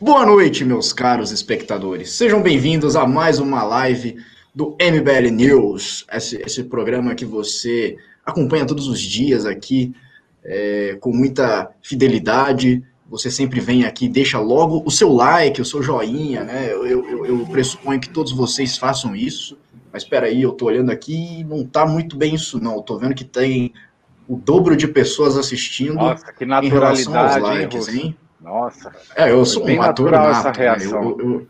Boa noite, meus caros espectadores. Sejam bem-vindos a mais uma live do MBL News, esse, esse programa que você acompanha todos os dias aqui é, com muita fidelidade. Você sempre vem aqui, deixa logo o seu like, o seu joinha, né? Eu, eu, eu pressuponho que todos vocês façam isso. Mas espera aí, eu tô olhando aqui e não tá muito bem isso, não. Eu tô vendo que tem o dobro de pessoas assistindo Nossa, que em relação aos likes, hein, hein? Nossa. É, eu sou um ator nato, essa né? reação. Eu- eu-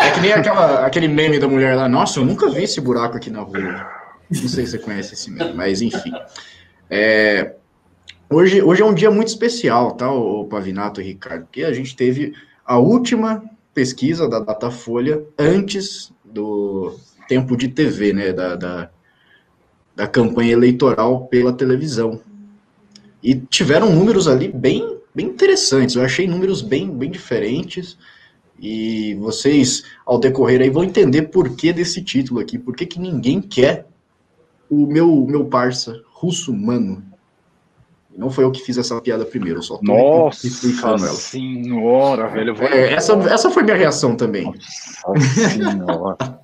É que nem aquela, aquele meme da mulher lá. Nossa, eu nunca vi esse buraco aqui na rua. Não sei se você conhece esse meme, mas enfim. É, hoje, hoje é um dia muito especial, tá, o Pavinato e Ricardo? Porque a gente teve a última pesquisa da Datafolha antes do tempo de TV, né? Da, da, da campanha eleitoral pela televisão. E tiveram números ali bem, bem interessantes. Eu achei números bem, bem diferentes. E vocês, ao decorrer aí, vão entender por que desse título aqui. Por que, que ninguém quer o meu, meu parça russo mano. Não foi eu que fiz essa piada primeiro, eu só tô Nossa explicando ela. senhora, velho. vou- É, essa, essa foi minha reação também. Nossa senhora.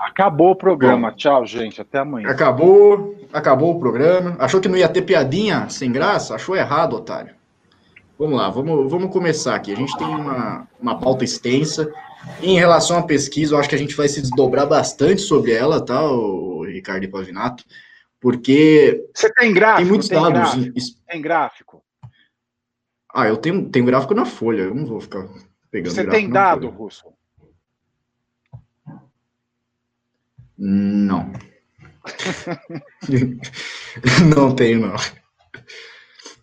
Acabou o programa. Tchau, gente. Até amanhã. Acabou, acabou o programa. Achou que não ia ter piadinha sem graça? Achou errado, otário. Vamos lá, vamos, vamos começar aqui. A gente tem uma, uma pauta extensa. Em relação à pesquisa, eu acho que a gente vai se desdobrar bastante sobre ela, tá, o Ricardo e Pavinato? Porque Você tem gráfico? tem muitos tem dados. Gráfico? Tem gráfico? Ah, eu tenho, tenho gráfico na folha, eu não vou ficar pegando Você tem dado. Russo? Não. não tenho, não.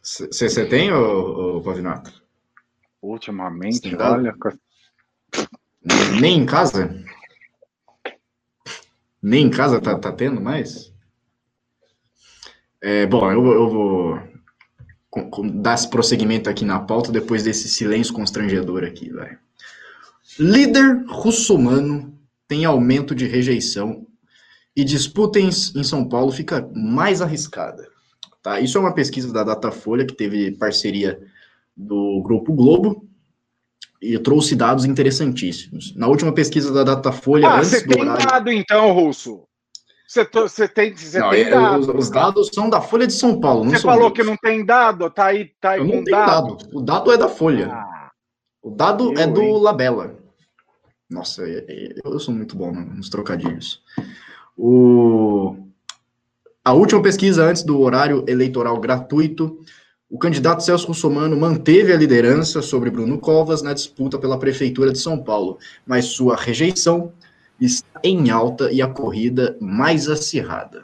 Você tem, ô, ô, Pavinato? Ultimamente, olha. Nem em casa? Nem em casa tá, tá tendo mais? É, bom, eu, vou- eu vou com- com- dar esse prosseguimento aqui na pauta depois desse silêncio constrangedor aqui, vai. Líder russomano tem aumento de rejeição e disputa em, em São Paulo fica mais arriscada. Tá? Isso é uma pesquisa da Datafolha que teve parceria do Grupo Globo e trouxe dados interessantíssimos. Na última pesquisa da Datafolha, Ah, você tem horário... dado então, Russo? Você, tem, você Não, tem é, dado? os, os dados são da Folha de São Paulo, não Você falou meus. que não tem dado, tá aí, tá aí Eu não tenho dado. dado. O dado é da Folha. Ah, O dado Eu, é do hein? Labella. Nossa, é- é- eu sou muito bom nos trocadilhos. O... A última pesquisa antes do horário eleitoral gratuito, o candidato Celso Russomano manteve a liderança sobre Bruno Covas na disputa pela Prefeitura de São Paulo, mas sua rejeição está em alta e a corrida mais acirrada.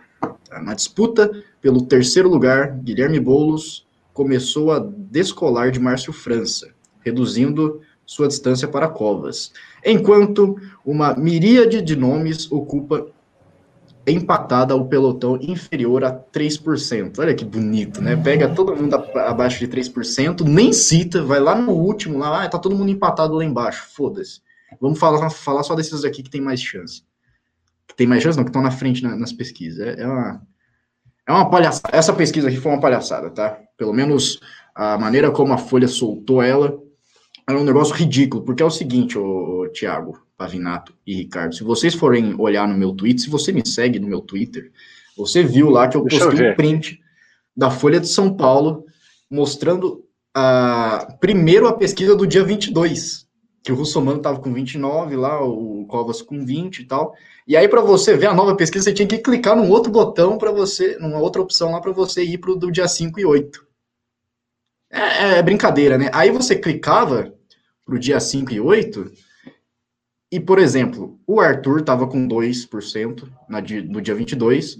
Na disputa pelo terceiro lugar, Guilherme Boulos começou a descolar de Márcio França, reduzindo sua distância para Covas, enquanto uma miríade de nomes ocupa empatada ao pelotão inferior a 3%. Olha que bonito, né? Pega todo mundo abaixo de 3%, nem cita, vai lá no último, lá, ah, tá todo mundo empatado lá embaixo, foda-se. Vamos falar, falar só desses aqui que tem mais chance. Que tem mais chance, não, que estão na frente na- nas pesquisas. É, é uma, é uma palhaçada. Essa pesquisa aqui foi uma palhaçada, tá? Pelo menos a maneira como a Folha soltou ela era um negócio ridículo, porque é o seguinte, ô, ô, Tiago, Pavinato e Ricardo, se vocês forem olhar no meu Twitter, se você me segue no meu Twitter, você viu lá que eu Deixa eu postei um ver. print da Folha de São Paulo mostrando a, primeiro a pesquisa do dia 22, que o Russomano estava com 29 lá, o Covas com 20 e tal. E aí, para você ver a nova pesquisa, você tinha que clicar num outro botão para você, numa outra opção lá para você ir para o do dia 5 e 8. É, é brincadeira, né? Aí você clicava pro dia 5 e 8, e, por exemplo, o Arthur estava com 2% na, no dia 22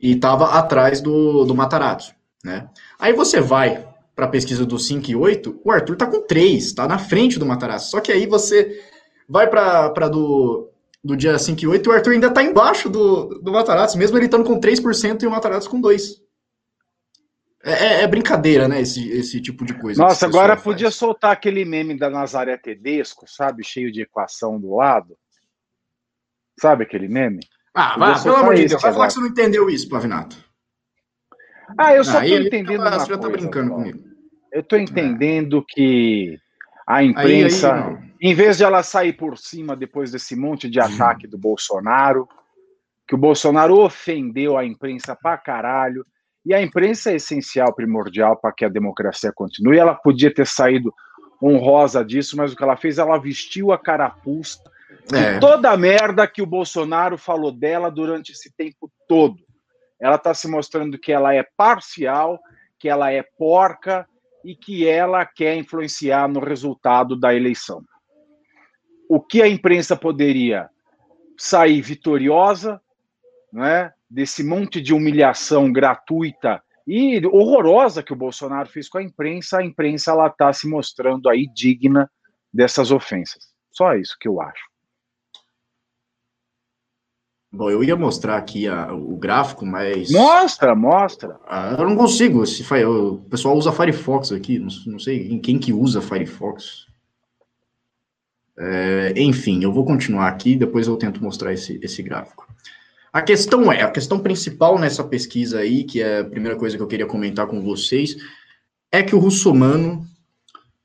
e estava atrás do, do Matarazzo, né? Aí você vai para a pesquisa do 5 e 8, o Arthur tá com 3, está na frente do Matarazzo. Só que aí você vai para do, do dia 5 e 8 e o Arthur ainda está embaixo do, do Matarazzo, mesmo ele estando com 3% e o Matarazzo com 2%. É, é- é brincadeira, né? Esse, esse tipo de coisa. Nossa, agora faz. podia soltar aquele meme da Nazaré Tedesco, sabe? Cheio de equação do lado. Sabe aquele meme? Ah, vou pelo amor de Deus, vai falar agora. que você não entendeu isso, Pavinato. Ah, eu só ele entendendo tá- Você já tá coisa, brincando só. comigo. Eu estou entendendo é. que a imprensa, aí, aí, em vez de ela sair por cima depois desse monte de ataque do Bolsonaro, que o Bolsonaro ofendeu a imprensa pra caralho, e a imprensa é essencial, primordial para que a democracia continue. Ela podia ter saído honrosa disso, mas o que ela fez, ela vestiu a carapuça é. de toda a merda que o Bolsonaro falou dela durante esse tempo todo. Ela está se mostrando que ela é parcial, que ela é porca e que ela quer influenciar no resultado da eleição. O que a imprensa poderia sair vitoriosa, né, desse monte de humilhação gratuita e horrorosa que o Bolsonaro fez com a imprensa, a imprensa ela está se mostrando aí digna dessas ofensas. Só isso que eu acho. Bom, eu ia mostrar aqui a, o gráfico, mas. Mostra, mostra. Ah, eu não consigo. Se, o pessoal usa Firefox aqui, não, não sei quem que usa Firefox. É, enfim, eu vou continuar aqui, depois eu tento mostrar esse, esse gráfico. A questão é, a questão principal nessa pesquisa aí, que é a primeira coisa que eu queria comentar com vocês, é que o russomano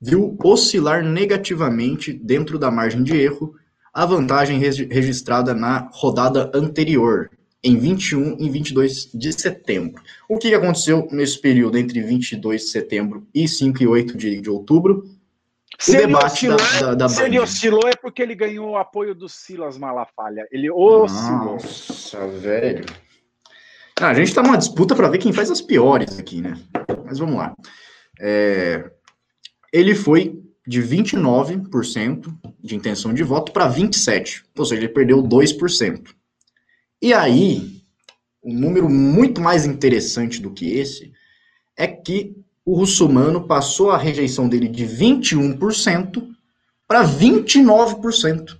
viu oscilar negativamente dentro da margem de erro a vantagem registrada na rodada anterior, em 21 e 22 de setembro. O que aconteceu nesse período entre 22 de setembro e 5 e 8 de, de outubro? Se, ele oscilou, da, da, se ele oscilou, é porque ele ganhou o apoio do Silas Malafaia. Ele oscilou. Nossa, velho. Ah, a gente está numa disputa para ver quem faz as piores aqui, né? Mas vamos lá. É, ele foi de 29% de intenção de voto para 27%, ou seja, ele perdeu 2%. E aí, um número muito mais interessante do que esse é que o russomano passou a rejeição dele de 21% para 29%.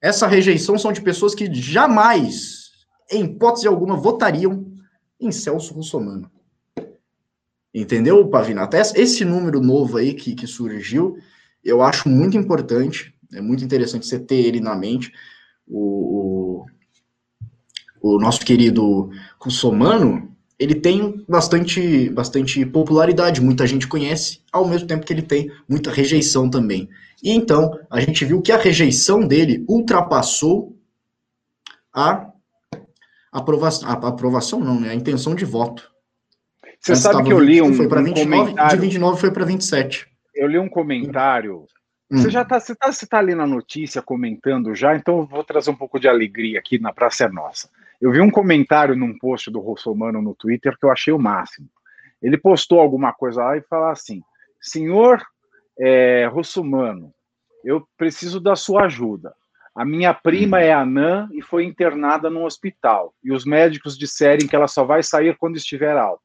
Essa rejeição são de pessoas que jamais, em hipótese alguma, votariam em Celso Russomano. Entendeu, Pavinato? Esse número novo aí que, que surgiu, eu acho muito importante, é muito interessante você ter ele na mente. O, o, o nosso querido Russomano, ele tem bastante, bastante popularidade, muita gente conhece, ao mesmo tempo que ele tem muita rejeição também. E então, a gente viu que a rejeição dele ultrapassou a aprovação, a aprovação não, né? A intenção de voto. Você Antes sabe que eu li um, foi para 29, comentário... de 29 foi para 27. Eu li um comentário. Hum. Você já está você tá, você tá ali na notícia comentando já, então eu vou trazer um pouco de alegria aqui na Praça é Nossa. Eu vi um comentário num post do Russomano no Twitter que eu achei o máximo. Ele postou alguma coisa lá e falou assim: Senhor é, Russomano, eu preciso da sua ajuda. A minha prima é anã e foi internada no hospital. E os médicos disseram que ela só vai sair quando estiver alta.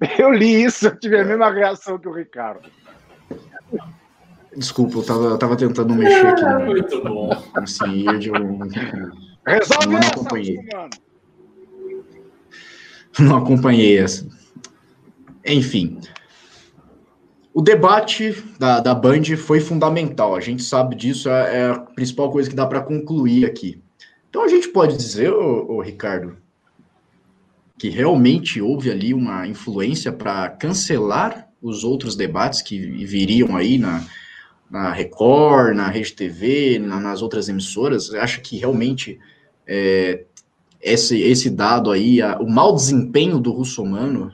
Eu li isso, eu tive a mesma reação que o Ricardo. Desculpa, eu tava, eu tava tentando mexer aqui. No, Muito bom. Assim, eu, Resolve não, essa, acompanhei. Não acompanhei essa. Enfim. O debate da, da Band foi fundamental. A gente sabe disso, é, é a principal coisa que dá para concluir aqui. Então a gente pode dizer, ô, ô Ricardo, que realmente houve ali uma influência para cancelar os outros debates que viriam aí na, na Record, na Rede TV, na, nas outras emissoras? Acha que realmente é, esse, esse dado aí, a, o mau desempenho do russomano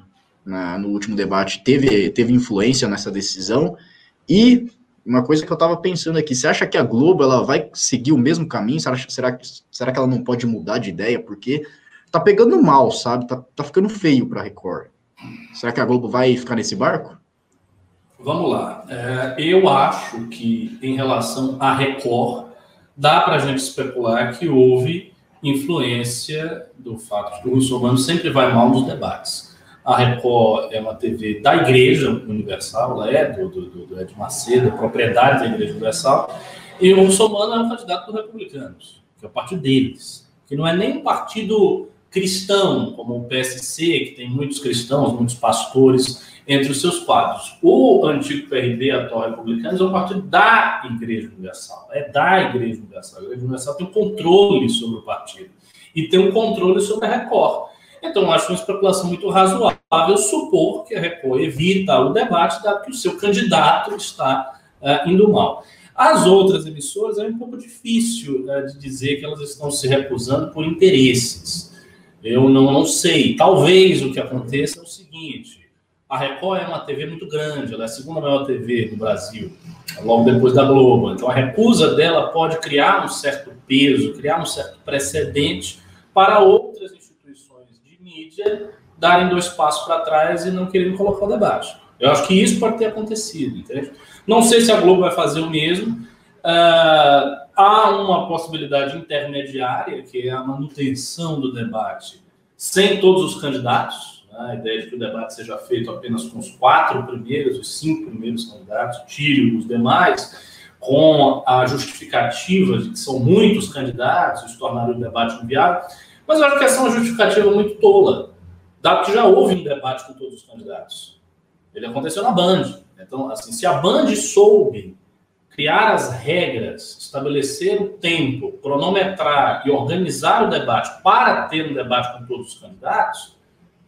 no último debate teve, teve influência nessa decisão? E uma coisa que eu estava pensando aqui, você acha que a Globo ela vai seguir o mesmo caminho? Será, será, será que ela não pode mudar de ideia? Porque tá pegando mal, sabe? Tá, tá ficando feio para Record. Será que a Globo vai ficar nesse barco? Vamos lá. É, eu acho que, em relação à Record, dá para a gente especular que houve influência do fato de que o Russomano sempre vai mal nos debates. A Record é uma TV da Igreja Universal, ela é do, do, do Ed Macedo, propriedade da Igreja Universal, e o Russomano é um candidato dos republicanos, que é o partido deles, que não é nem um partido cristão, como o PSC, que tem muitos cristãos, muitos pastores entre os seus quadros. O antigo PRB, atual republicano, é um partido da Igreja Universal. É da Igreja Universal. A Igreja Universal tem um controle sobre o partido e tem um controle sobre a Record. Então, acho uma especulação muito razoável supor que a Record evita o debate, dado que o seu candidato está uh, indo mal. As outras emissoras é um pouco difícil uh, de dizer que elas estão se recusando por interesses. Eu não, não sei. Talvez o que aconteça é o seguinte: a Record é uma TV muito grande, ela é a segunda maior TV do Brasil, logo depois da Globo. Então, a recusa dela pode criar um certo peso, criar um certo precedente para outras instituições de mídia darem dois passos para trás e não querendo colocar o debate. Eu acho que isso pode ter acontecido, entende? Não sei se a Globo vai fazer o mesmo. Uh, há uma possibilidade intermediária, que é a manutenção do debate sem todos os candidatos a ideia de que o debate seja feito apenas com os quatro primeiros, os cinco primeiros candidatos, tire os demais, com a justificativa de que são muitos candidatos, isso tornaria o debate inviável. Mas eu acho que essa é uma justificativa muito tola, dado que já houve um debate com todos os candidatos. Ele aconteceu na Band. Então, assim, se a Band soube criar as regras, estabelecer o tempo, cronometrar e organizar o debate para ter um debate com todos os candidatos,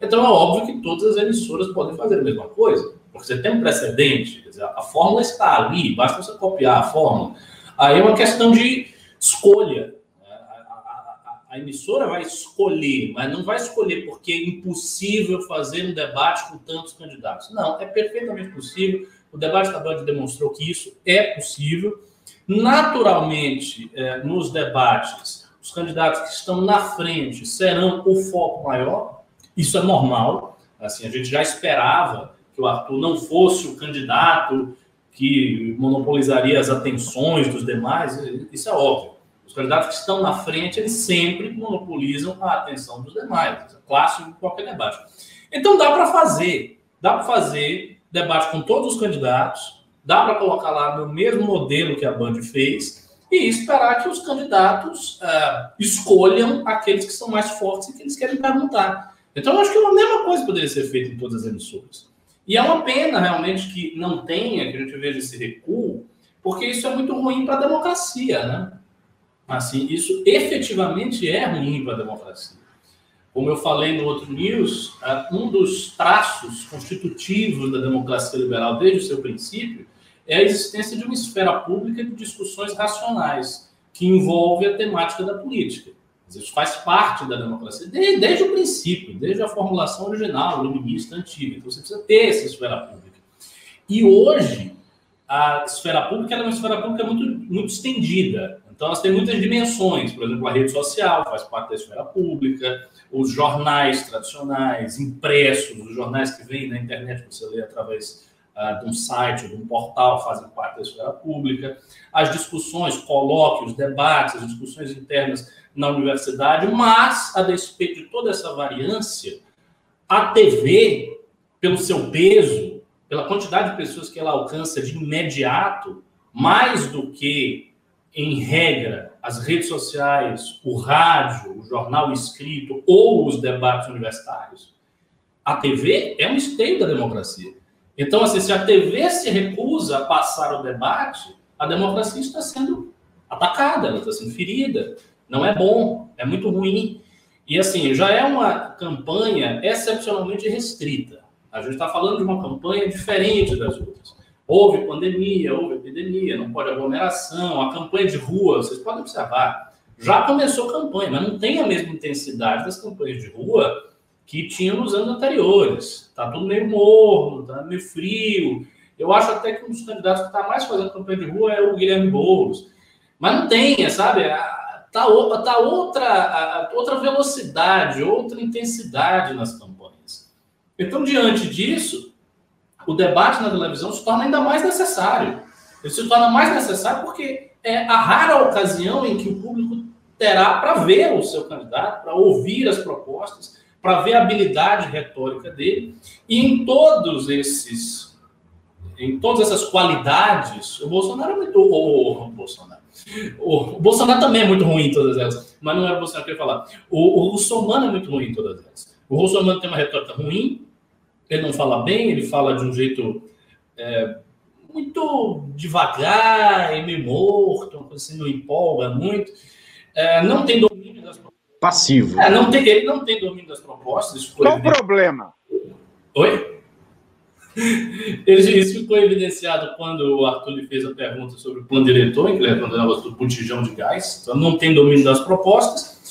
então é óbvio que todas as emissoras podem fazer a mesma coisa, porque você tem um precedente, dizer, a fórmula está ali, basta você copiar a fórmula. Aí é uma questão de escolha. A, a, a, emissora vai escolher, mas não vai escolher porque é impossível fazer um debate com tantos candidatos. Não, é perfeitamente possível. O debate da Band demonstrou que isso é possível. Naturalmente, é, nos debates, os candidatos que estão na frente serão o foco maior, isso é normal. Assim, a gente já esperava que o Arthur não fosse o candidato que monopolizaria as atenções dos demais. Isso é óbvio. Os candidatos que estão na frente, eles sempre monopolizam a atenção dos demais. É clássico em qualquer debate. Então dá para fazer. Dá para fazer debate com todos os candidatos. Dá para colocar lá no mesmo modelo que a Band fez e esperar que os candidatos uh, escolham aqueles que são mais fortes e que eles querem perguntar. Então, eu acho que a mesma coisa poderia ser feita em todas as emissoras. E é uma pena, realmente, que não tenha, que a gente veja esse recuo, porque isso é muito ruim para a democracia, né? Assim, isso efetivamente é ruim para a democracia. Como eu falei no outro news, ah, um dos traços constitutivos da democracia liberal desde o seu princípio é a existência de uma esfera pública de discussões racionais, que envolve a temática da política. Isso faz parte da democracia desde, desde, o princípio, desde a formulação original, iluminista, antiga. Então você precisa ter essa esfera pública. E hoje, a esfera pública é uma esfera pública muito, muito estendida. Então, elas têm muitas dimensões. Por exemplo, a rede social faz parte da esfera pública, os jornais tradicionais, impressos, os jornais que vêm na internet, você lê através uh, de um site, de um portal, fazem parte da esfera pública. As discussões, colóquios, debates, as discussões internas na universidade, mas, a despeito de toda essa variância, a TV, pelo seu peso, pela quantidade de pessoas que ela alcança de imediato, mais do que, em regra, as redes sociais, o rádio, o jornal escrito ou os debates universitários, a TV é um esteio da democracia. Então, assim, se a TV se recusa a passar o debate, a democracia está sendo atacada, ela está sendo ferida. Não é bom, é muito ruim. E assim, já é uma campanha excepcionalmente restrita. A gente está falando de uma campanha diferente das outras. Houve pandemia, houve epidemia, não pode aglomeração, a campanha de rua, vocês podem observar, já começou a campanha, mas não tem a mesma intensidade das campanhas de rua que tinham nos anos anteriores. Está tudo meio morno, está meio frio. Eu acho até que um dos candidatos que está mais fazendo campanha de rua é o Guilherme Boulos. Mas não tem, sabe? tá, tá outra, outra velocidade, outra intensidade nas campanhas. Então, diante disso, o debate na televisão se torna ainda mais necessário. Ele se torna mais necessário porque é a rara ocasião em que o público terá para ver o seu candidato, para ouvir as propostas, para ver a habilidade retórica dele. E em todos esses, em todas essas qualidades, o Bolsonaro é muito. O, o Bolsonaro. O, Bolsonaro também é muito ruim em todas elas, mas não era o Bolsonaro que eu ia falar. O, o Russomano é muito ruim em todas elas. O Russomano tem uma retórica ruim, ele não fala bem, ele fala de um jeito é, muito devagar e meio morto, uma coisa assim, não empolga muito. É, não tem passivo. É, não tem, ele não tem domínio das propostas. Qual o problema? Oi? Isso ficou evidenciado quando o Arthur lhe fez a pergunta sobre o plano diretor, em que ele negócio do botijão de gás. Então, não tem domínio das propostas.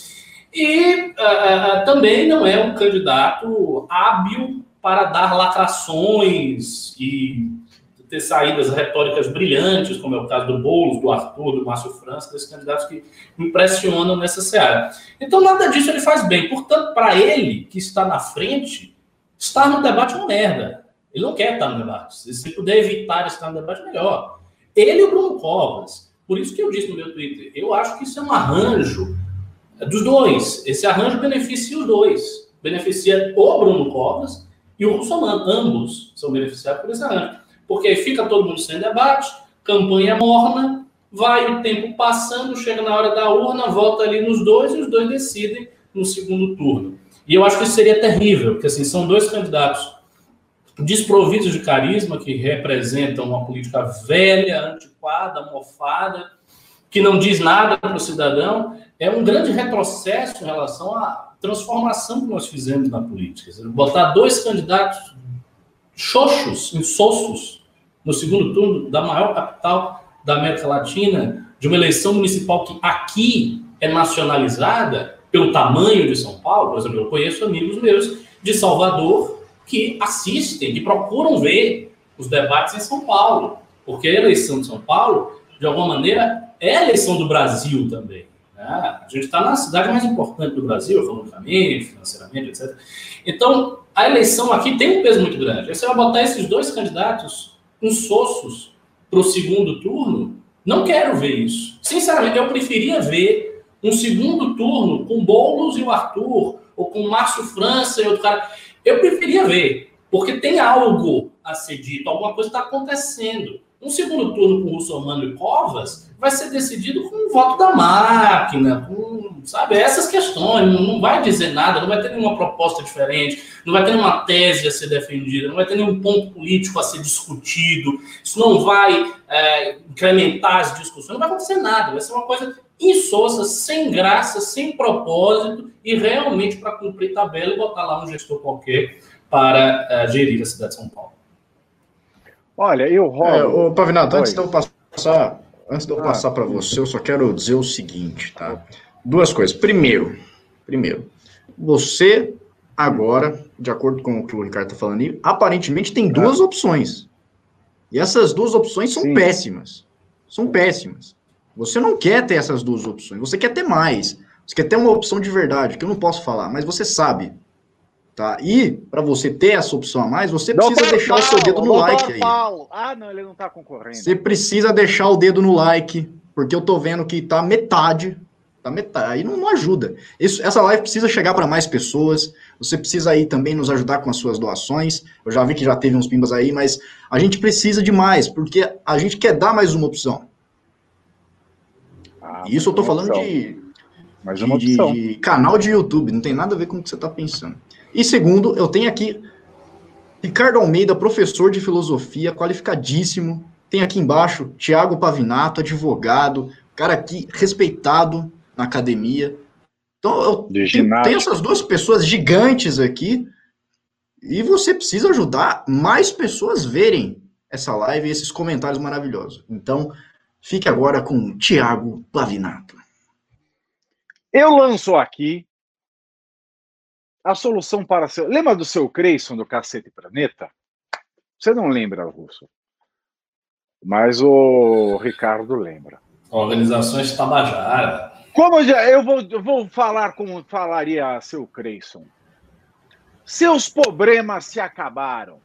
E uh, também não é um candidato hábil para dar lacrações e ter saídas retóricas brilhantes, como é o caso do Boulos, do Arthur, do Márcio França, desses candidatos que impressionam nessa seara. Então, nada disso ele faz bem. Portanto, para ele, que está na frente, estar no debate é uma merda. Ele não quer estar no debate. Se puder evitar estar no debate, melhor. Ele e o Bruno Covas. Por isso que eu disse no meu Twitter, eu acho que isso é um arranjo dos dois. Esse arranjo beneficia os dois. Beneficia o Bruno Covas e o Russomano. Ambos são beneficiados por esse arranjo. Porque fica todo mundo sem debate, campanha morna, vai o tempo passando, chega na hora da urna, volta ali nos dois e os dois decidem no segundo turno. E eu acho que isso seria terrível, porque assim, são dois candidatos desprovidos de carisma, que representam uma política velha, antiquada, mofada, que não diz nada para o cidadão, é um grande retrocesso em relação à transformação que nós fizemos na política. Botar dois candidatos xoxos, insossos, no segundo turno da maior capital da América Latina, de uma eleição municipal que aqui é nacionalizada pelo tamanho de São Paulo. Por exemplo, eu conheço amigos meus de Salvador que assistem, que procuram ver os debates em São Paulo, porque a eleição de São Paulo, de alguma maneira, é a eleição do Brasil também. Né? A gente está na cidade mais importante do Brasil, economicamente, financeiramente, etc. Então, a eleição aqui tem um peso muito grande. Você vai botar esses dois candidatos insossos para o segundo turno, não quero ver isso. Sinceramente, eu preferia ver um segundo turno com Boulos e o Arthur, ou com Márcio França e outro cara. Eu preferia ver, porque tem algo a ser dito, alguma coisa está acontecendo. Um segundo turno com Russomano e Covas vai ser decidido com o voto da máquina, com, sabe, essas questões. Não vai dizer nada, não vai ter nenhuma proposta diferente, não vai ter nenhuma tese a ser defendida, não vai ter nenhum ponto político a ser discutido. Isso não vai é, incrementar as discussões, não vai acontecer nada. Vai ser uma coisa insossa, sem graça, sem propósito e realmente para cumprir tabela e botar lá um gestor qualquer para uh, gerir a cidade de São Paulo. Olha, eu robo. É, ô, Pavinato, antes de eu passar, antes de eu ah. passar para você, eu só quero dizer o seguinte, tá? Duas coisas. Primeiro, primeiro, você agora, de acordo com o que o Ricardo está falando aí, aparentemente tem duas ah. opções. E essas duas opções são Sim. péssimas. São péssimas. Você não quer ter essas duas opções, você quer ter mais. Você quer ter uma opção de verdade, que eu não posso falar, mas você sabe. Tá? E, para você ter essa opção a mais, você precisa Doutor deixar Paulo, o seu dedo no like aí. Paulo. Ah, não, ele não tá concorrendo. Você precisa deixar o dedo no like, porque eu tô vendo que tá metade. Tá metade. Aí não, não ajuda. Isso, essa live precisa chegar para mais pessoas. Você precisa aí também nos ajudar com as suas doações. Eu já vi que já teve uns pimbas aí, mas a gente precisa de mais, porque a gente quer dar mais uma opção. Ah, Isso eu tô falando de, mais uma de, opção. de canal de YouTube, não tem nada a ver com o que você está pensando. E segundo, eu tenho aqui Ricardo Almeida, professor de filosofia, qualificadíssimo. Tem aqui embaixo Tiago Pavinato, advogado, cara aqui respeitado na academia. Então, eu tenho, tenho essas duas pessoas gigantes aqui e você precisa ajudar mais pessoas verem essa live e esses comentários maravilhosos. Então, fique agora com Tiago Pavinato. Eu lanço aqui a solução para seu. Lembra do seu Creyson do Cacete Planeta? Você não lembra, Russo? Mas o Ricardo lembra. Organizações Tabajara. Como já, eu vou, eu vou falar como falaria seu Creyson. Seus problemas se acabaram.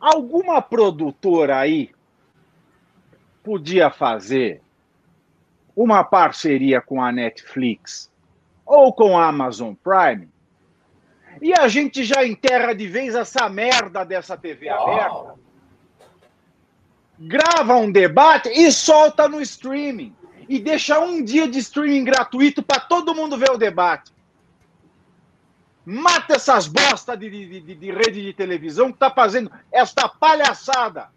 Alguma produtora aí podia fazer uma parceria com a Netflix ou com a Amazon Prime e a gente já enterra de vez essa merda dessa TV Uau. aberta. Grava um debate e solta no streaming. E deixa um dia de streaming gratuito para todo mundo ver o debate. Mata essas bostas de, de, de, de rede de televisão que tá fazendo esta palhaçada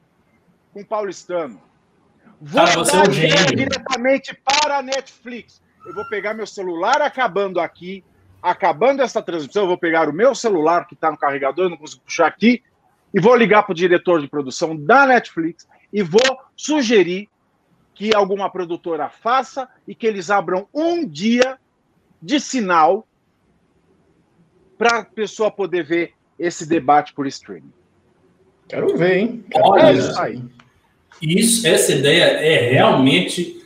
com o paulistano. Vou Cara, dar é um diretamente para a Netflix. Eu vou pegar meu celular acabando aqui, acabando essa transmissão, eu vou pegar o meu celular que está no carregador, eu não consigo puxar aqui, e vou ligar para o diretor de produção da Netflix e vou sugerir que alguma produtora faça e que eles abram um dia de sinal para a pessoa poder ver esse debate por streaming. Quero ver, hein? Quero Olha, ver isso aí. Isso, essa ideia é realmente.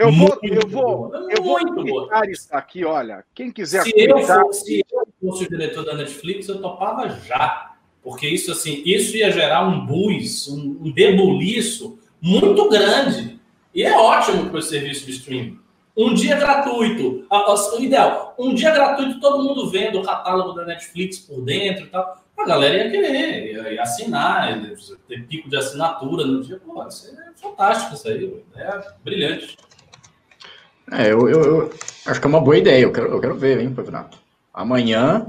Eu vou, eu vou, eu vou explicar isso aqui, olha. Quem quiser. Se eu, fosse, se eu fosse o diretor da Netflix, eu topava já. Porque isso, assim, isso ia gerar um buzz, um, um debuliço muito grande. E é ótimo para o serviço de streaming. Um dia gratuito. O ideal, um dia gratuito, todo mundo vendo o catálogo da Netflix por dentro e tal. A galera ia querer, ia, ia assinar, ia ter pico de assinatura no dia. Pô, isso é fantástico isso aí. É brilhante. É, eu, eu, eu, acho que é uma boa ideia. Eu quero, eu quero ver, hein, Pavinato. Amanhã,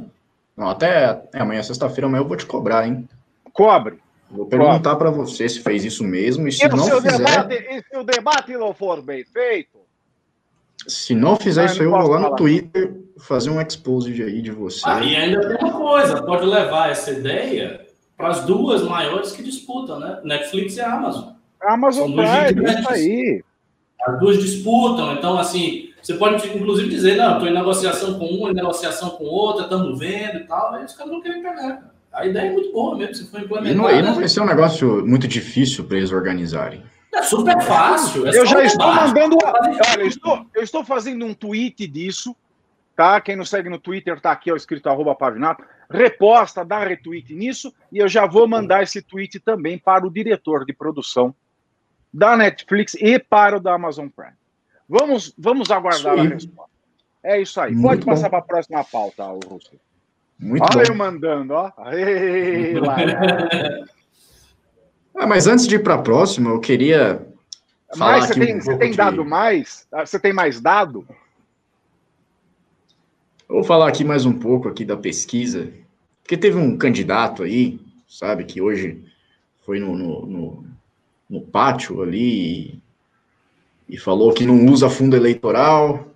não, até é, amanhã, sexta-feira, amanhã eu vou te cobrar, hein? Cobre. Vou perguntar para você se fez isso mesmo e se e não se fizer... Debate, e se o debate não for bem feito? Se não fizer ah, isso aí, eu vou lá no Twitter fazer um expose aí de você. Ah, e ainda tem uma coisa, pode levar essa ideia para as duas maiores que disputam, né? Netflix e Amazon. Amazon Prime, isso aí. As duas disputam, então assim, você pode inclusive dizer, não, estou em negociação com uma, em negociação com outra, estamos vendo e tal, aí os caras não querem pegar. A ideia é muito boa mesmo, se for implementar. E não, e não vai ser um negócio muito difícil para eles organizarem. É super fácil. É eu já estou mandando. Olha, eu estou, eu estou fazendo um tweet disso, tá? Quem não segue no Twitter tá aqui, ó, escrito arroba Pavinato. Reposta, dá retweet nisso, e eu já vou mandar esse tweet também para o diretor de produção da Netflix e para o da Amazon Prime. Vamos, vamos aguardar a resposta. É isso aí. Muito Pode passar para a próxima pauta, o Russo. Muito Olha bom. eu mandando, ó. Ah, mas antes de ir para a próxima, eu queria. Mas você tem, um você tem de... dado mais? Ah, você tem mais dado? Eu vou falar aqui mais um pouco aqui da pesquisa, porque teve um candidato aí, sabe, que hoje foi no, no, no, no pátio ali e, e falou que não usa fundo eleitoral,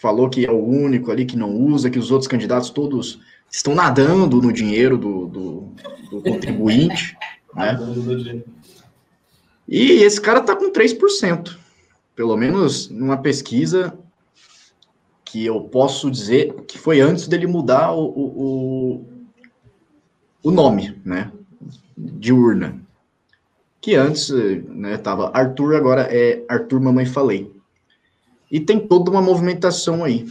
falou que é o único ali que não usa, que os outros candidatos todos estão nadando no dinheiro do, do, do contribuinte, né? E esse cara está com 3%. Pelo menos numa pesquisa que eu posso dizer que foi antes dele mudar o, o, o nome, né? De urna. Que antes, né, tava Arthur, agora é Arthur Mamãe Falei. E tem toda uma movimentação aí.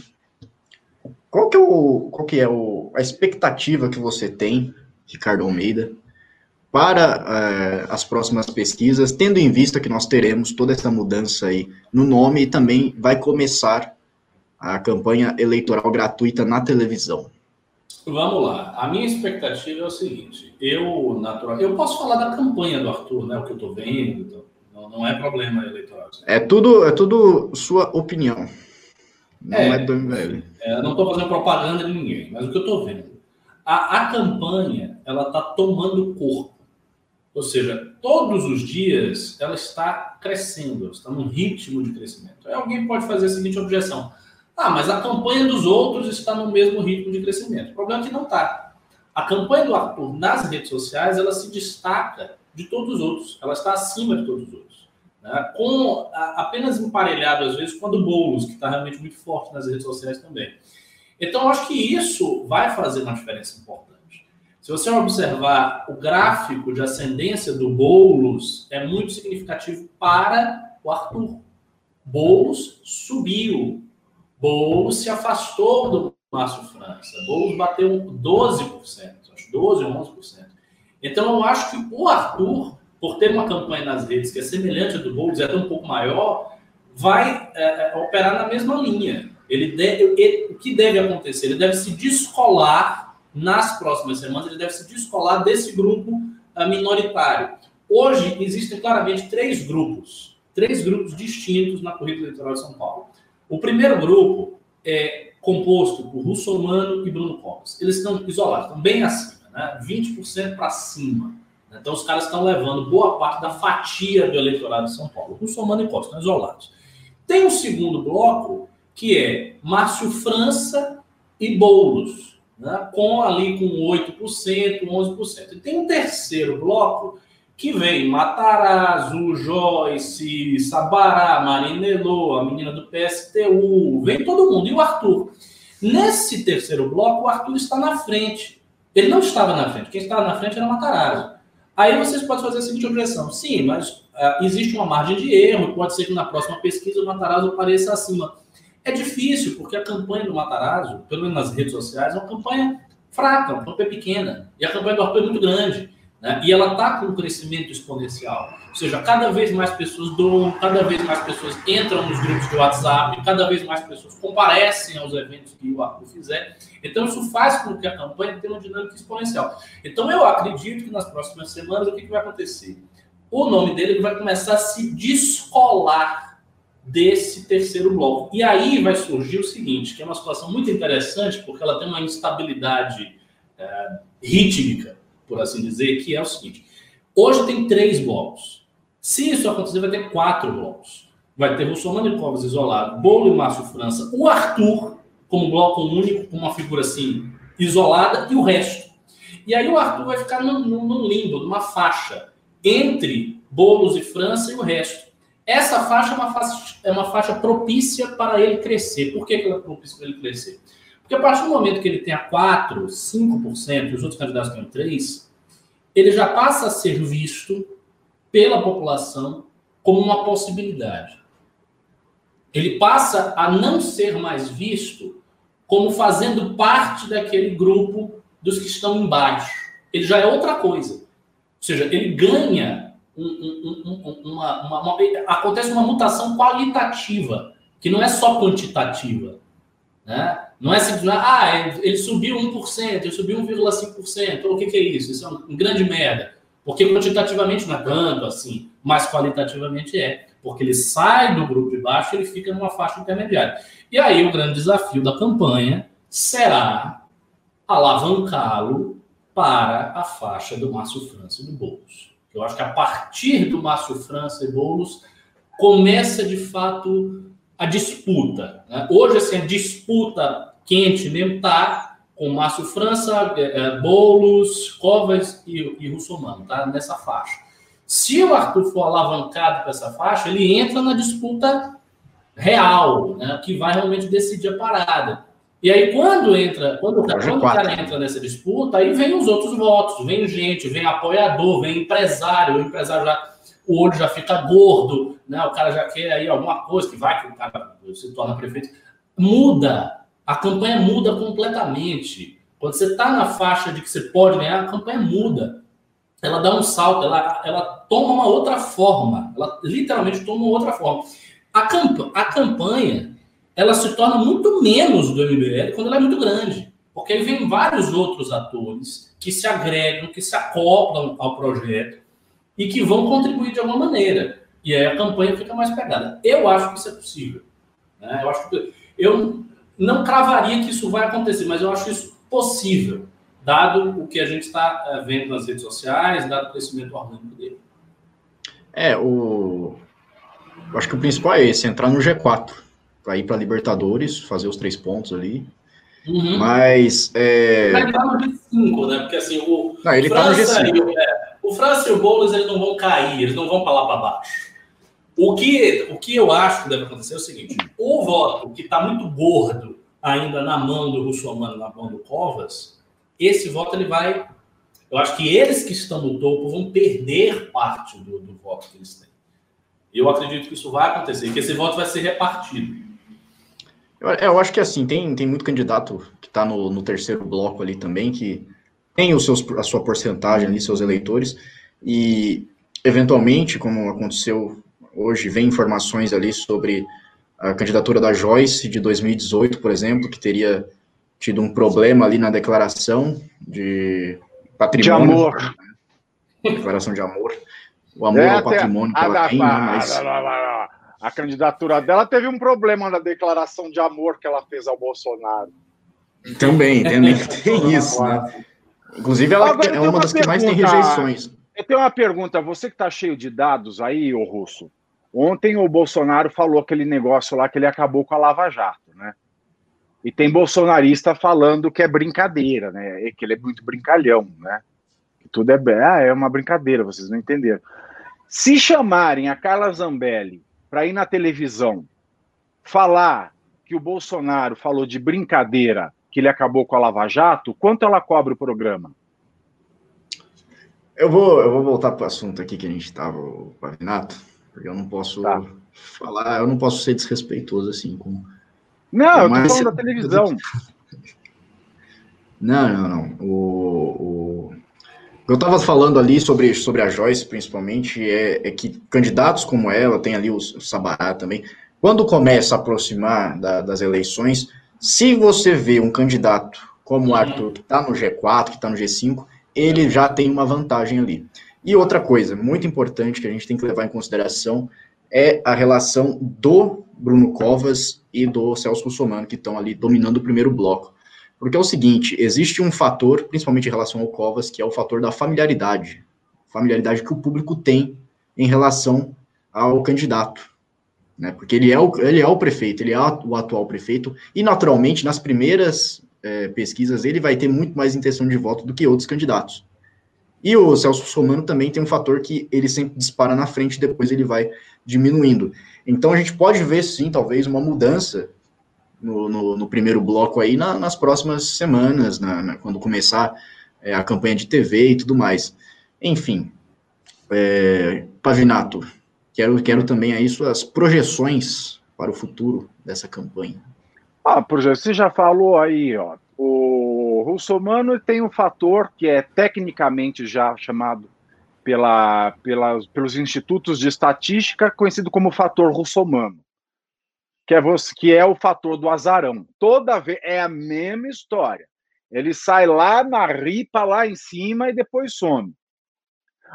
Qual que é, o, qual que é o, a expectativa que você tem, Ricardo Almeida, para uh, as próximas pesquisas, tendo em vista que nós teremos toda essa mudança aí no nome e também vai começar a campanha eleitoral gratuita na televisão? Vamos lá. A minha expectativa é o seguinte: eu, natural, eu posso falar da campanha do Arthur, né? O que eu estou vendo, então, não, não é problema eleitoral. É tudo, é tudo sua opinião. Não é, é do MBL. É, não estou fazendo propaganda de ninguém, mas o que eu estou vendo. A, a campanha, ela está tomando corpo. Ou seja, todos os dias ela está crescendo, está num ritmo de crescimento. Aí alguém pode fazer a seguinte objeção. Ah, mas a campanha dos outros está no mesmo ritmo de crescimento. O problema é que não está. A campanha do Arthur nas redes sociais, ela se destaca de todos os outros. Ela está acima de todos os outros. Né? Com a, apenas emparelhado, às vezes, com a do Boulos, que está realmente muito forte nas redes sociais também. Então, acho que isso vai fazer uma diferença importante. Se você observar o gráfico de ascendência do Boulos, é muito significativo para o Arthur. Boulos subiu. Boulos se afastou do Márcio França. Boulos bateu 12%, acho 12 ou 11%. Então, eu acho que o Arthur por ter uma campanha nas redes que é semelhante à do Boulos, é até um pouco maior, vai é, é, operar na mesma linha. Ele, deve, ele, o que deve acontecer? Ele deve se descolar nas próximas semanas, ele deve se descolar desse grupo uh, minoritário. Hoje existem claramente três grupos, três grupos distintos na corrida eleitoral de São Paulo. O primeiro grupo é composto por Russomano e Bruno Covas. Eles estão isolados, estão bem acima, né? 20% para cima. Então, os caras estão levando boa parte da fatia do eleitorado de São Paulo, com somando e Costa, estão isolados. Tem um segundo bloco que é Márcio França e Boulos, né? com ali com 8%, 11%. E tem um terceiro bloco que vem Matarazzo, Joyce, Sabará, Marinello, a menina do PSTU, vem todo mundo, e o Arthur. Nesse terceiro bloco, o Arthur está na frente. Ele não estava na frente, quem estava na frente era Matarazzo. Aí vocês podem fazer a seguinte objeção: sim, mas uh, existe uma margem de erro, pode ser que na próxima pesquisa o Matarazzo apareça acima. É difícil, porque a campanha do Matarazzo, pelo menos nas redes sociais, é uma campanha fraca, uma campanha pequena. E a campanha do Arthur é muito grande. Né? E ela está com um crescimento exponencial. Ou seja, cada vez mais pessoas doam, cada vez mais pessoas entram nos grupos de WhatsApp, cada vez mais pessoas comparecem aos eventos que o Arthur fizer. Então, isso faz com que a campanha tenha uma dinâmica exponencial. Então, eu acredito que nas próximas semanas, o que, que vai acontecer? O nome dele vai começar a se descolar desse terceiro bloco. E aí vai surgir o seguinte, que é uma situação muito interessante, porque ela tem uma instabilidade é, rítmica por assim dizer, que é o seguinte: hoje tem três blocos. Se isso acontecer, vai ter quatro blocos. Vai ter Russomano e Covas isolado, Bolo e Márcio França, o Arthur como bloco único, com uma figura assim isolada, e o resto. E aí o Arthur vai ficar num, limbo, numa faixa entre Bolos e França e o resto. Essa faixa é uma faixa, é uma faixa propícia para ele crescer. Por que, que ela é propícia para ele crescer? Porque a partir do momento que ele tenha 4, 5%, e os outros candidatos tenham 3%, ele já passa a ser visto pela população como uma possibilidade. Ele passa a não ser mais visto como fazendo parte daquele grupo dos que estão embaixo. Ele já é outra coisa. Ou seja, ele ganha um, um, um, uma, uma, uma, acontece uma mutação qualitativa, que não é só quantitativa. Né? Não é simplesmente, ah, ele subiu 1%, ele subiu 1,5%. O que, que é isso? Isso é um, grande merda. Porque quantitativamente não é tanto assim, mas qualitativamente é. Porque ele sai do grupo de baixo e ele fica numa faixa intermediária. E aí o grande desafio da campanha será alavancá-lo para a faixa do Márcio França e do Boulos. Eu acho que a partir do Márcio França e Boulos começa de fato a disputa. Né? Hoje, assim, a disputa quente mesmo está com Márcio França, é, é, Boulos, Covas e, e Russomano, tá? Nessa faixa. Se o Arthur for alavancado para essa faixa, ele entra na disputa real, né? Que vai realmente decidir a parada. E aí, quando entra, quando, quando o cara entra nessa disputa, aí vem os outros votos, vem gente, vem apoiador, vem empresário, o empresário já o olho já fica gordo, né? O cara já quer aí alguma coisa que vai que o cara se torna prefeito. Muda, a campanha muda completamente. Quando você está na faixa de que você pode ganhar, a campanha muda. Ela dá um salto, ela, ela toma uma outra forma. Ela literalmente toma outra forma. A, camp a campanha ela se torna muito menos do MBL quando ela é muito grande. Porque aí vem vários outros atores que se agregam, que se acoplam ao projeto e que vão contribuir de alguma maneira. E aí a campanha fica mais pegada. Eu acho que isso é possível. Né? Eu, acho que, eu não cravaria que isso vai acontecer, mas eu acho isso possível, dado o que a gente está eh, vendo nas redes sociais, dado o crescimento orgânico dele. É, o. Eu acho que o principal é esse, entrar no G4, para ir para Libertadores, fazer os três pontos ali. Uhum. Mas. É... Ele tá no G5, né? Porque assim, o. Não, ele França tá no G5. É, o França e o Boulos eles não vão cair, eles não vão para lá para baixo. O que, o que eu acho que deve acontecer é o seguinte: o voto que está muito gordo ainda na mão do Russomano, na mão do Covas, esse voto ele vai. Eu acho que eles que estão no topo vão perder parte do, do voto que eles têm. Eu acredito que isso vai acontecer, que esse voto vai ser repartido. Eu, eu acho que assim, tem, tem muito candidato que está no, no terceiro bloco ali também, que tem os seus, a sua porcentagem ali, seus eleitores, e eventualmente, como aconteceu hoje, vem informações ali sobre a candidatura da Joyce de 2018, por exemplo, que teria tido um problema ali na declaração de patrimônio. De amor. Né? Declaração de amor. O amor é, ao patrimônio que ela tem, né? Mas... A candidatura dela teve um problema na declaração de amor que ela fez ao Bolsonaro. Também, também tem isso, né? Inclusive, ela Agora, é uma das pergunta, que mais tem rejeições. Eu tenho uma pergunta. Você que está cheio de dados aí, ô Russo, Ontem o Bolsonaro falou aquele negócio lá que ele acabou com a Lava Jato, né? E tem bolsonarista falando que é brincadeira, né? Que ele é muito brincalhão, né? Que tudo é, ah, é uma brincadeira, vocês não entenderam. Se chamarem a Carla Zambelli para ir na televisão falar que o Bolsonaro falou de brincadeira, que ele acabou com a Lava Jato, quanto ela cobra o programa? Eu vou, eu vou voltar para o assunto aqui que a gente estava, Pavinato, porque eu não posso tá. falar, eu não posso ser desrespeitoso assim com. Não, com eu tô falando da televisão. Não, não, não. O, o... Eu estava falando ali sobre, sobre a Joyce, principalmente, é, é que candidatos como ela, tem ali o, o Sabará também, quando começa a aproximar da, das eleições, se você vê um candidato como o Arthur, que está no G4, que está no G5, ele já tem uma vantagem ali. E outra coisa muito importante que a gente tem que levar em consideração é a relação do Bruno Covas e do Celso Russomano, que estão ali dominando o primeiro bloco. Porque é o seguinte, existe um fator, principalmente em relação ao Covas, que é o fator da familiaridade. Familiaridade que o público tem em relação ao candidato né? Porque ele é o, ele é o prefeito, ele é o atual prefeito, e naturalmente, nas primeiras é, pesquisas, ele vai ter muito mais intenção de voto do que outros candidatos. E o Celso Somano também tem um fator que ele sempre dispara na frente, depois ele vai diminuindo. Então a gente pode ver, sim, talvez, uma mudança no, no, no primeiro bloco aí na, nas próximas semanas, na, na, quando começar é, a campanha de TV e tudo mais. Enfim, é, Pavinato, Quero, quero também aí suas projeções para o futuro dessa campanha. Ah, você já falou aí, ó. O russomano tem um fator que é tecnicamente já chamado pela, pela, pelos institutos de estatística, conhecido como fator russomano, que é, você, que é o fator do azarão. Toda vez é a mesma história. Ele sai lá na ripa, lá em cima, e depois some.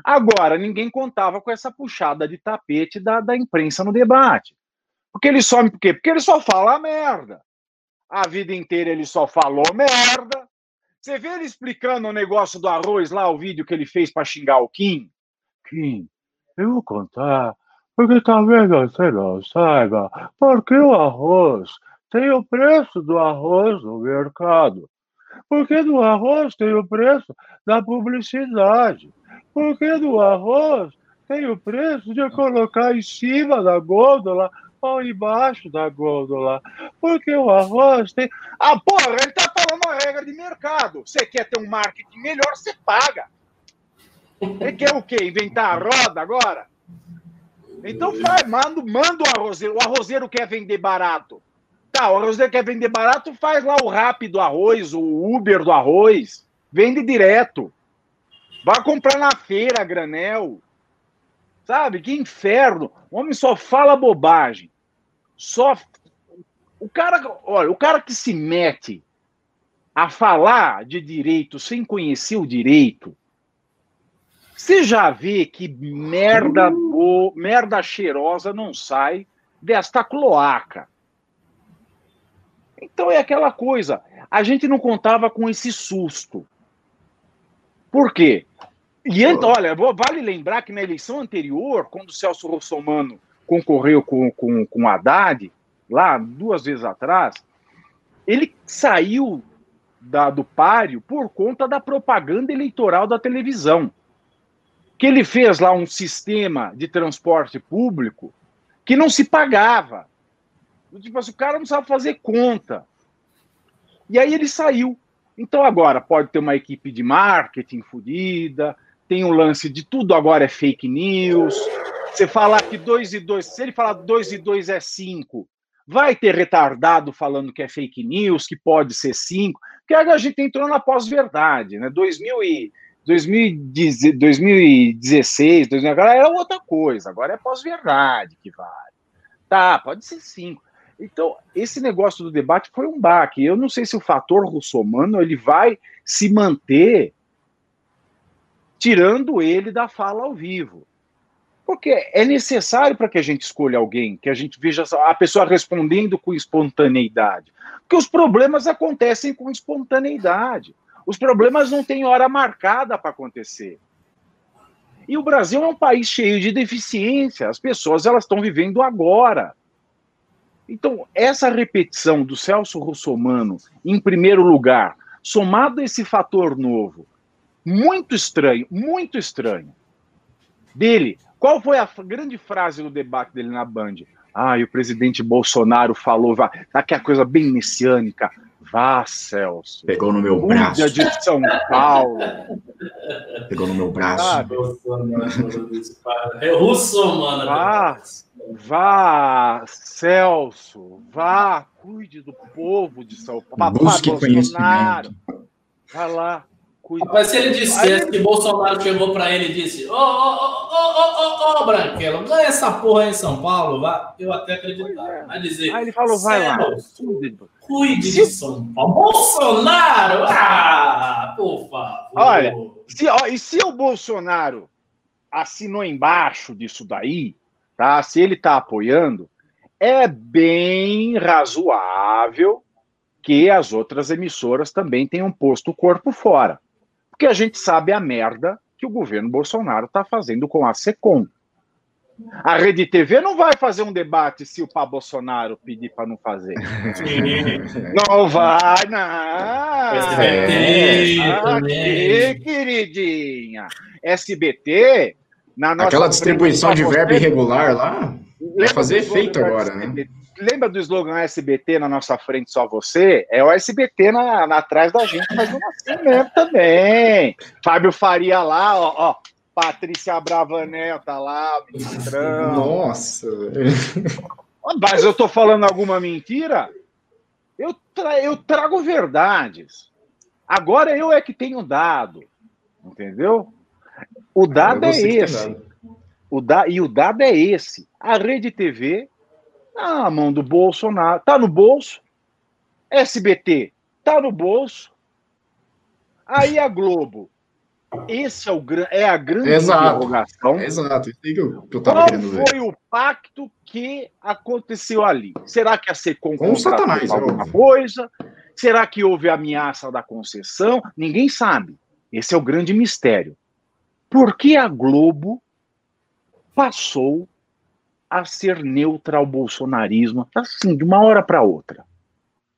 Agora, ninguém contava com essa puxada de tapete da, da imprensa no debate. Porque ele some por quê? Porque ele só fala merda. A vida inteira ele só falou merda. Você vê ele explicando o negócio do arroz lá, o vídeo que ele fez para xingar o Kim? Kim, eu vou contar, porque talvez você não saiba, porque o arroz tem o preço do arroz no mercado. Porque do arroz tem o preço da publicidade. Porque do arroz tem o preço de colocar em cima da gôndola ou embaixo da gôndola. Porque o arroz tem. Ah, porra, ele tá falando a regra de mercado. Você quer ter um marketing melhor, você paga. Ele quer o quê? Inventar a roda agora? Então faz, manda, manda o arrozeiro. O arrozeiro quer vender barato. Tá, o arrozeiro quer vender barato, faz lá o rap do arroz, o Uber do arroz. Vende direto. Vai comprar na feira, granel. Sabe? Que inferno. O homem só fala bobagem. Só. O cara, olha, o cara que se mete a falar de direito sem conhecer o direito, você já vê que merda, bo... merda cheirosa não sai desta cloaca. Então é aquela coisa. A gente não contava com esse susto. Por quê? E então, olha, vale lembrar que na eleição anterior, quando o Celso Russomano concorreu com, com, com o Haddad, lá duas vezes atrás, ele saiu da, do páreo por conta da propaganda eleitoral da televisão. Que ele fez lá um sistema de transporte público que não se pagava. Tipo assim, o cara não sabe fazer conta. E aí ele saiu. Então agora pode ter uma equipe de marketing fodida, tem um lance de tudo agora é fake news. Você falar que 2 e 2, se ele falar 2 e 2 é 5, vai ter retardado falando que é fake news, que pode ser 5, porque a gente entrou na pós-verdade, né? 2000 e, 2016, 2000, agora é outra coisa, agora é pós-verdade que vale. Tá, pode ser 5. Então, esse negócio do debate foi um baque. Eu não sei se o fator russomano ele vai se manter tirando ele da fala ao vivo. Porque é necessário para que a gente escolha alguém, que a gente veja a pessoa respondendo com espontaneidade. Porque os problemas acontecem com espontaneidade. Os problemas não têm hora marcada para acontecer. E o Brasil é um país cheio de deficiência. As pessoas elas estão vivendo agora. Então, essa repetição do Celso Russomano, em primeiro lugar, somado a esse fator novo, muito estranho, muito estranho, dele. Qual foi a grande frase do debate dele na Band? Ah, e o presidente Bolsonaro falou, vai, tá que a coisa bem messiânica. Vá, Celso. Pegou no meu braço. de São Paulo. Pegou no meu braço. É russo, mano. Vá, vá, Celso. Vá, cuide do povo de São Paulo. Busque Bolsonaro. conhecimento. Vai lá. Cuide. Rapaz, se ele dissesse Aí... que Bolsonaro chegou para ele e disse: Ô, ô, ô, ô, ô, ô, Branquelo, ganha essa porra aí em São Paulo, vá. Eu até acreditava. Vai dizer. Aí ele falou: vai lá. Cuide de São Paulo. Bolsonaro! Ah, por favor. Olha, se, ó, e se o Bolsonaro assinou embaixo disso daí, tá? Se ele está apoiando, é bem razoável que as outras emissoras também tenham posto o corpo fora. Porque a gente sabe a merda que o governo Bolsonaro está fazendo com a SECOM. A Rede TV não vai fazer um debate se o Pá Bolsonaro pedir para não fazer. não vai, não. SBT, aqui, queridinha. SBT, na nossa. Aquela distribuição de verbo irregular lá, vai fazer efeito agora, né? lembra do slogan SBT na nossa frente, só você? É o SBT na, na atrás da gente, mas não assim mesmo também. Fábio Faria lá, ó, ó. Patrícia Bravanel tá lá, ministrão. Nossa, Mas eu tô falando alguma mentira? Eu, tra eu trago verdades. Agora eu é que tenho dado. Entendeu? O dado é, é esse. O da... E o dado é esse. A Rede TV na mão do Bolsonaro, tá no bolso. SBT tá no bolso. Aí a Globo. Esse é, o, é a grande exato, interrogação. Exato, isso que eu, que eu Qual foi o pacto que aconteceu ali? Será que a Secom Com Satanás, alguma coisa? Será que houve ameaça da concessão? Ninguém sabe. Esse é o grande mistério. Por que a Globo passou a ser neutra ao bolsonarismo, assim, de uma hora para outra?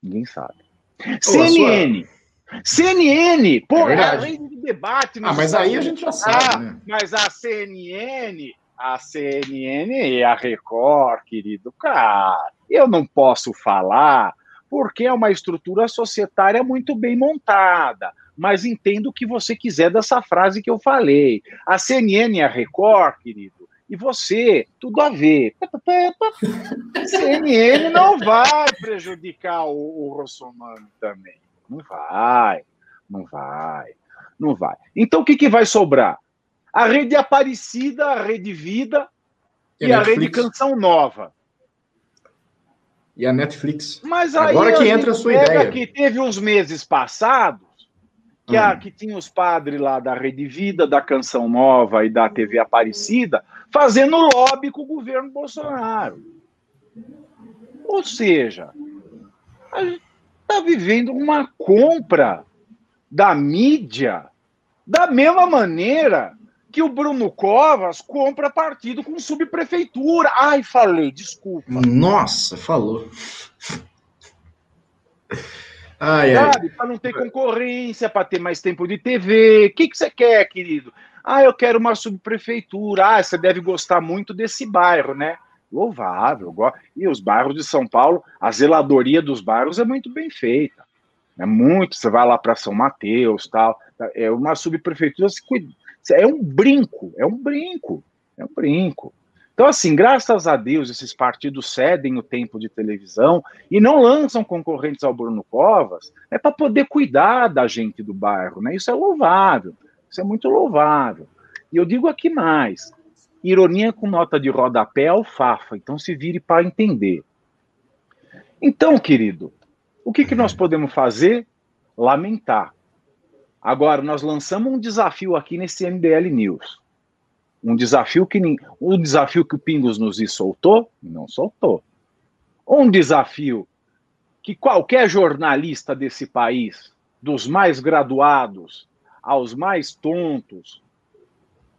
Ninguém sabe. CNN. Sua... CNN, pô, é além de debate. Ah, mas aí a gente já sabe, ah, né? Mas a CNN, a CNN e a Record, querido, cara, eu não posso falar porque é uma estrutura societária muito bem montada. Mas entendo o que você quiser dessa frase que eu falei. A CNN e a Record, querido, e você, tudo a ver. CNN não vai prejudicar o, o Rossomano também. Não vai, não vai, não vai. Então o que, que vai sobrar? A rede Aparecida, a rede Vida e, e a, a rede Canção Nova. E a Netflix. Mas Agora que entra a sua ideia. que teve uns meses passados que, a, hum. que tinha os padres lá da Rede Vida, da Canção Nova e da TV Aparecida, fazendo lobby com o governo Bolsonaro. Ou seja, a gente está vivendo uma compra da mídia da mesma maneira que o Bruno Covas compra partido com subprefeitura. Ai, falei, desculpa. Nossa, falou. Ai, Sabe? Para não ter concorrência, para ter mais tempo de TV. O que, que você quer, querido? Ah, eu quero uma subprefeitura. Ah, você deve gostar muito desse bairro, né? Louvável. E os bairros de São Paulo, a zeladoria dos bairros é muito bem feita. É muito. Você vai lá para São Mateus, tal. É uma subprefeitura. É um brinco. É um brinco. É um brinco. Então, assim, graças a Deus, esses partidos cedem o tempo de televisão e não lançam concorrentes ao Bruno Covas, é para poder cuidar da gente do bairro, né? Isso é louvável, isso é muito louvável. E eu digo aqui mais: ironia com nota de rodapé é alfafa, então se vire para entender. Então, querido, o que, que nós podemos fazer? Lamentar. Agora, nós lançamos um desafio aqui nesse MBL News um desafio que um desafio que o Pingos nos soltou, não soltou. Um desafio que qualquer jornalista desse país, dos mais graduados aos mais tontos,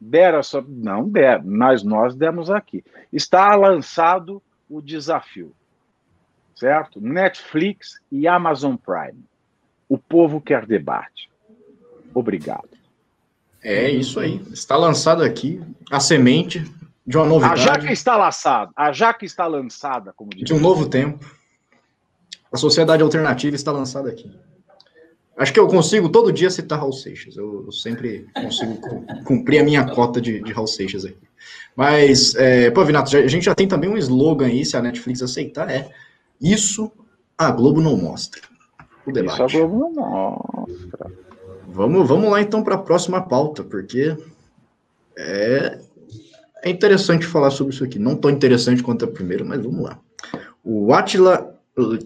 Deram só. Não deram, mas nós demos aqui. Está lançado o desafio. Certo? Netflix e Amazon Prime. O povo quer debate. Obrigado. É isso aí. Está lançado aqui a semente de uma novidade. A jaca está lançada. A jaca está lançada, como diz. De um novo tempo. A sociedade alternativa está lançada aqui. Acho que eu consigo todo dia citar Raul Seixas. Eu, eu sempre consigo cumprir a minha cota de, de Raul Seixas aqui. Mas, é, pô, Vinato, a gente já tem também um slogan aí, se a Netflix aceitar, é isso a Globo não mostra. O debate. Isso a Globo não mostra. Vamos, vamos lá então para a próxima pauta, porque é, é interessante falar sobre isso aqui. Não tão interessante quanto a primeira, mas vamos lá. O Atila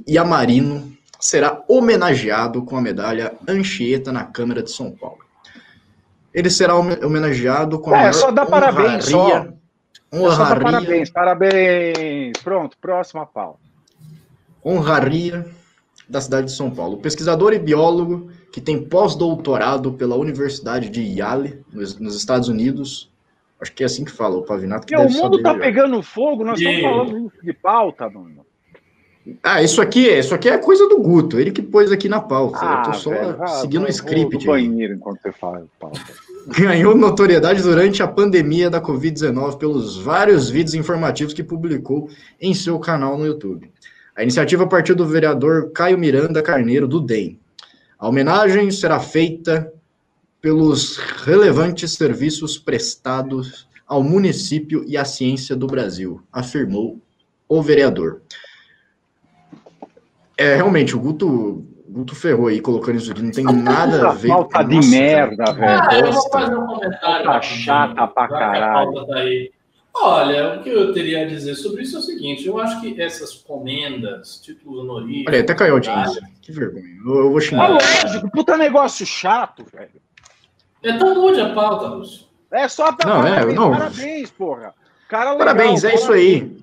Yamarino será homenageado com a medalha Anchieta na Câmara de São Paulo. Ele será homenageado com a é, só dá parabéns, só. Honraria, só dá parabéns, parabéns. Pronto, próxima pauta. Honraria da cidade de São Paulo. Pesquisador e biólogo que tem pós-doutorado pela Universidade de Yale, nos, nos, Estados Unidos. Acho que é assim que fala, o Pavinato. Que o mundo está pegando fogo, nós estamos falando de pauta, mano. Ah, isso aqui, é, isso aqui é coisa do Guto, ele que pôs aqui na pauta. Ah, eu tô só velho, seguindo o script. banheiro enquanto você fala pauta. Ganhou notoriedade durante a pandemia da Covid-19 pelos vários vídeos informativos que publicou em seu canal no YouTube. A iniciativa partiu do vereador Caio Miranda Carneiro, do DEM. A homenagem será feita pelos relevantes serviços prestados ao município e à ciência do Brasil, afirmou o vereador. É, realmente, o Guto, Guto ferrou aí colocando isso aqui, não tem nada a ver com. Falta de merda, velho. Ah, eu vou fazer um comentário. Tá chata pra caralho. Tá Olha, o que eu teria a dizer sobre isso é o seguinte: eu acho que essas comendas, títulos honoríficos. Olha, até caiu a audiência. Que vergonha. Eu, eu vou xingar. É lógico, puta negócio chato, velho. É tão mude a pauta, Lúcio. É só pra não, parabéns, é, não. parabéns, porra. Cara parabéns, é isso aí.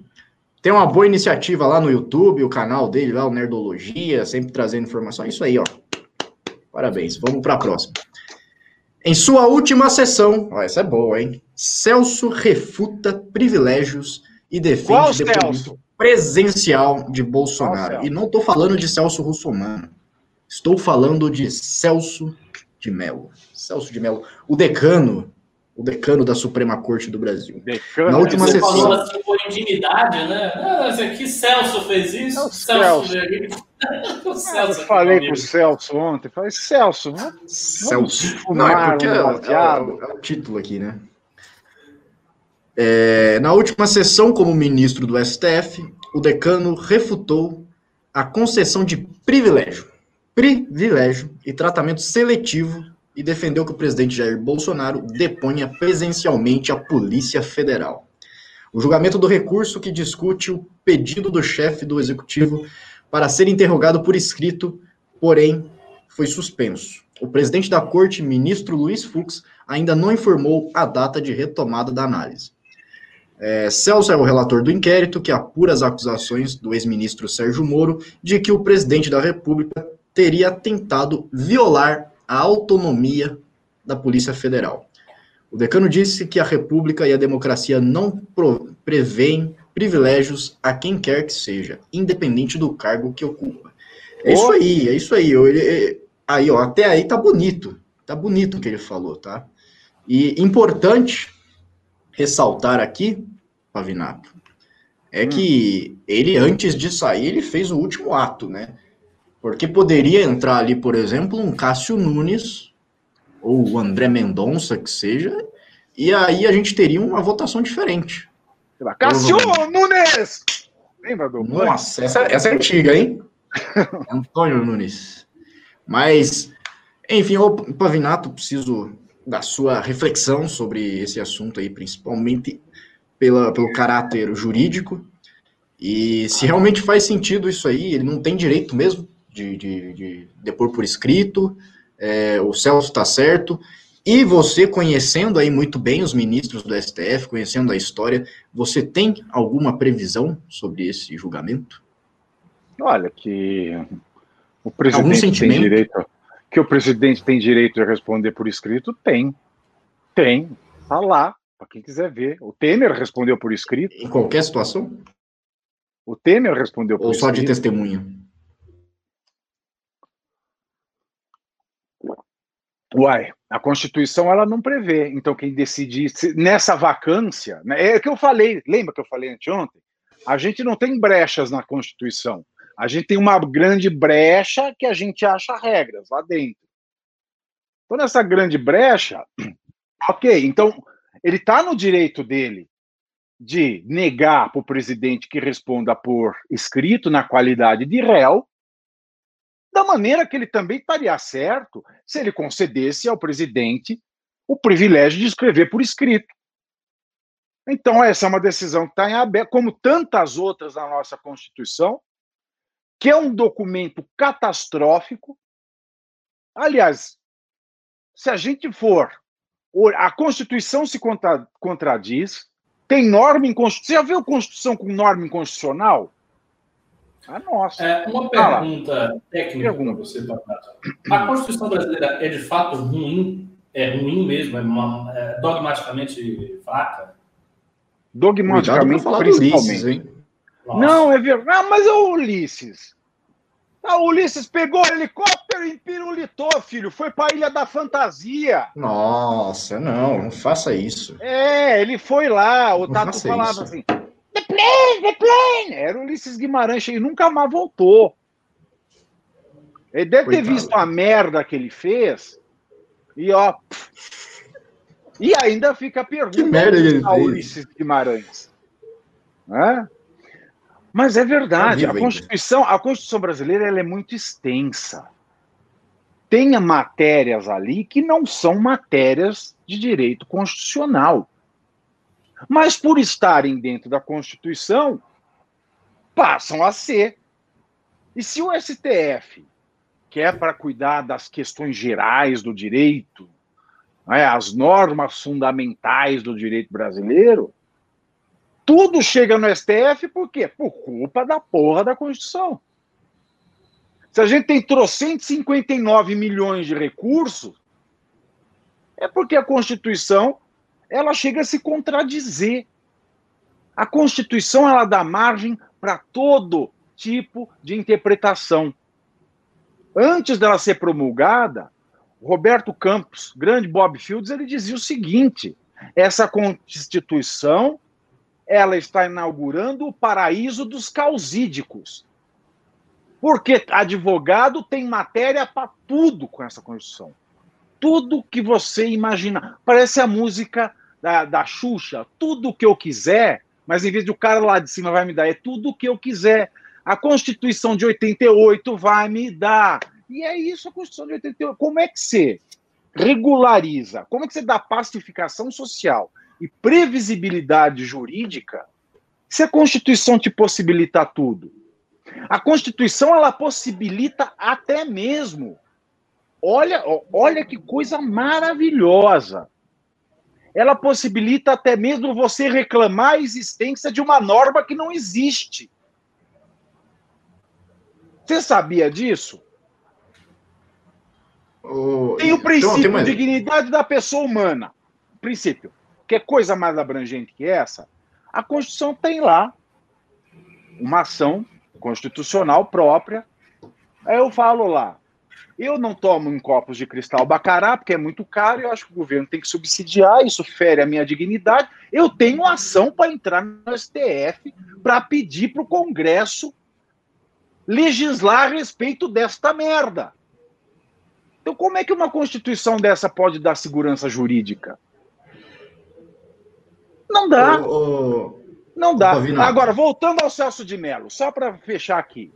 Tem uma boa iniciativa lá no YouTube, o canal dele lá, o Nerdologia, sempre trazendo informação. É isso aí, ó. Parabéns. Vamos para a próxima. Em sua última sessão, ó, essa é boa, hein? Celso refuta privilégios e defende depoimento presencial de Bolsonaro. E não estou falando de Celso Russomano. Estou falando de Celso de Mello. Celso de Mello, o decano o decano da Suprema Corte do Brasil. Decano, Na última você sessão. falou assim por intimidade, né? Ah, aqui Celso fez isso, é Celso. Celso. o Celso. Eu falei com o Celso ontem, falei, Celso, né? Celso. Não, é porque é, é, é, o título aqui, né? É, na última sessão, como ministro do STF, o decano refutou a concessão de privilégio, privilégio e tratamento seletivo e defendeu que o presidente Jair Bolsonaro deponha presencialmente a Polícia Federal. O julgamento do recurso que discute o pedido do chefe do executivo para ser interrogado por escrito, porém, foi suspenso. O presidente da corte, ministro Luiz Fux, ainda não informou a data de retomada da análise. É, Celso é o relator do inquérito que apura as acusações do ex-ministro Sérgio Moro de que o presidente da República teria tentado violar a autonomia da Polícia Federal. O decano disse que a República e a democracia não prevêem privilégios a quem quer que seja, independente do cargo que ocupa. É isso aí, é isso aí. Ele, aí, ó, até aí tá bonito. Tá bonito o que ele falou, tá? E importante ressaltar aqui, Pavinato, é hum. que ele, antes de sair, ele fez o último ato, né? Porque poderia entrar ali, por exemplo, um Cássio Nunes ou o André Mendonça, que seja, e aí a gente teria uma votação diferente. Cássio Nunes! Lembra do Nossa, essa, essa é antiga, hein? Antônio Nunes. Mas, enfim, o Pavinato, preciso da sua reflexão sobre esse assunto aí, principalmente pela, pelo caráter jurídico. E se realmente faz sentido isso aí, ele não tem direito mesmo de, de, de depor por escrito, é, o Celso está certo, e você conhecendo aí muito bem os ministros do STF, conhecendo a história, você tem alguma previsão sobre esse julgamento? Olha, que o presidente tem direito, que o presidente tem direito a responder por escrito, tem, tem. Tá lá, para quem quiser ver. O Temer respondeu por escrito. Em qualquer situação? O Temer respondeu por Ou escrito. só de testemunha? Uai, a Constituição ela não prevê. Então, quem decide nessa vacância, né, é o que eu falei, lembra que eu falei anteontem? A gente não tem brechas na Constituição. A gente tem uma grande brecha que a gente acha regras lá dentro. Então, nessa grande brecha, ok, então ele está no direito dele de negar para o presidente que responda por escrito na qualidade de réu, da maneira que ele também estaria certo se ele concedesse ao presidente o privilégio de escrever por escrito. Então, essa é uma decisão que está em aberto, como tantas outras na nossa Constituição, que é um documento catastrófico. Aliás, se a gente for. A Constituição se contra, contradiz, tem norma inconstitucional. Você já viu Constituição com norma inconstitucional? Ah, nossa. É, uma pergunta ah, técnica para você, Patato. A Constituição brasileira é de fato ruim? É ruim mesmo? É, uma, é dogmaticamente fraca? Dogmaticamente, principalmente. Ulisses, hein? Não, é verdade. Ah, mas é o Ulisses. Ah, o Ulisses pegou o helicóptero e pirulitou, filho. Foi para a Ilha da Fantasia. Nossa, não, não faça isso. É, ele foi lá. O não Tato falava isso. assim: plane, the plane! Era o Ulisses Guimarães e nunca mais voltou. Ele deve Coitado. ter visto a merda que ele fez e ó. E ainda fica a pergunta: que merda ele fez? Ulisses Guimarães. Né? Mas é verdade, a Constituição, a Constituição brasileira ela é muito extensa. Tem matérias ali que não são matérias de direito constitucional. Mas por estarem dentro da Constituição, passam a ser. E se o STF quer para cuidar das questões gerais do direito, né, as normas fundamentais do direito brasileiro, tudo chega no STF por quê? Por culpa da porra da Constituição. Se a gente tem 359 milhões de recursos, é porque a Constituição ela chega a se contradizer. A Constituição ela dá margem para todo tipo de interpretação. Antes dela ser promulgada, Roberto Campos, grande Bob Fields, ele dizia o seguinte: essa Constituição ela está inaugurando o paraíso dos causídicos. Porque advogado tem matéria para tudo com essa Constituição. Tudo que você imaginar. Parece a música da, da Xuxa. Tudo que eu quiser, mas em vez de o cara lá de cima vai me dar, é tudo que eu quiser. A Constituição de 88 vai me dar. E é isso a Constituição de 88. Como é que você regulariza? Como é que você dá pacificação social? e previsibilidade jurídica se a Constituição te possibilita tudo. A Constituição ela possibilita até mesmo. Olha, olha que coisa maravilhosa. Ela possibilita até mesmo você reclamar a existência de uma norma que não existe. Você sabia disso? Oh, tem o princípio então, de dignidade da pessoa humana. Princípio. Quer coisa mais abrangente que essa? A Constituição tem lá uma ação constitucional própria. Aí eu falo lá, eu não tomo em copos de cristal bacará, porque é muito caro, eu acho que o governo tem que subsidiar, isso fere a minha dignidade. Eu tenho ação para entrar no STF para pedir para o Congresso legislar a respeito desta merda. Então, como é que uma Constituição dessa pode dar segurança jurídica? Não dá. não dá. Agora, voltando ao Celso de Mello, só para fechar aqui.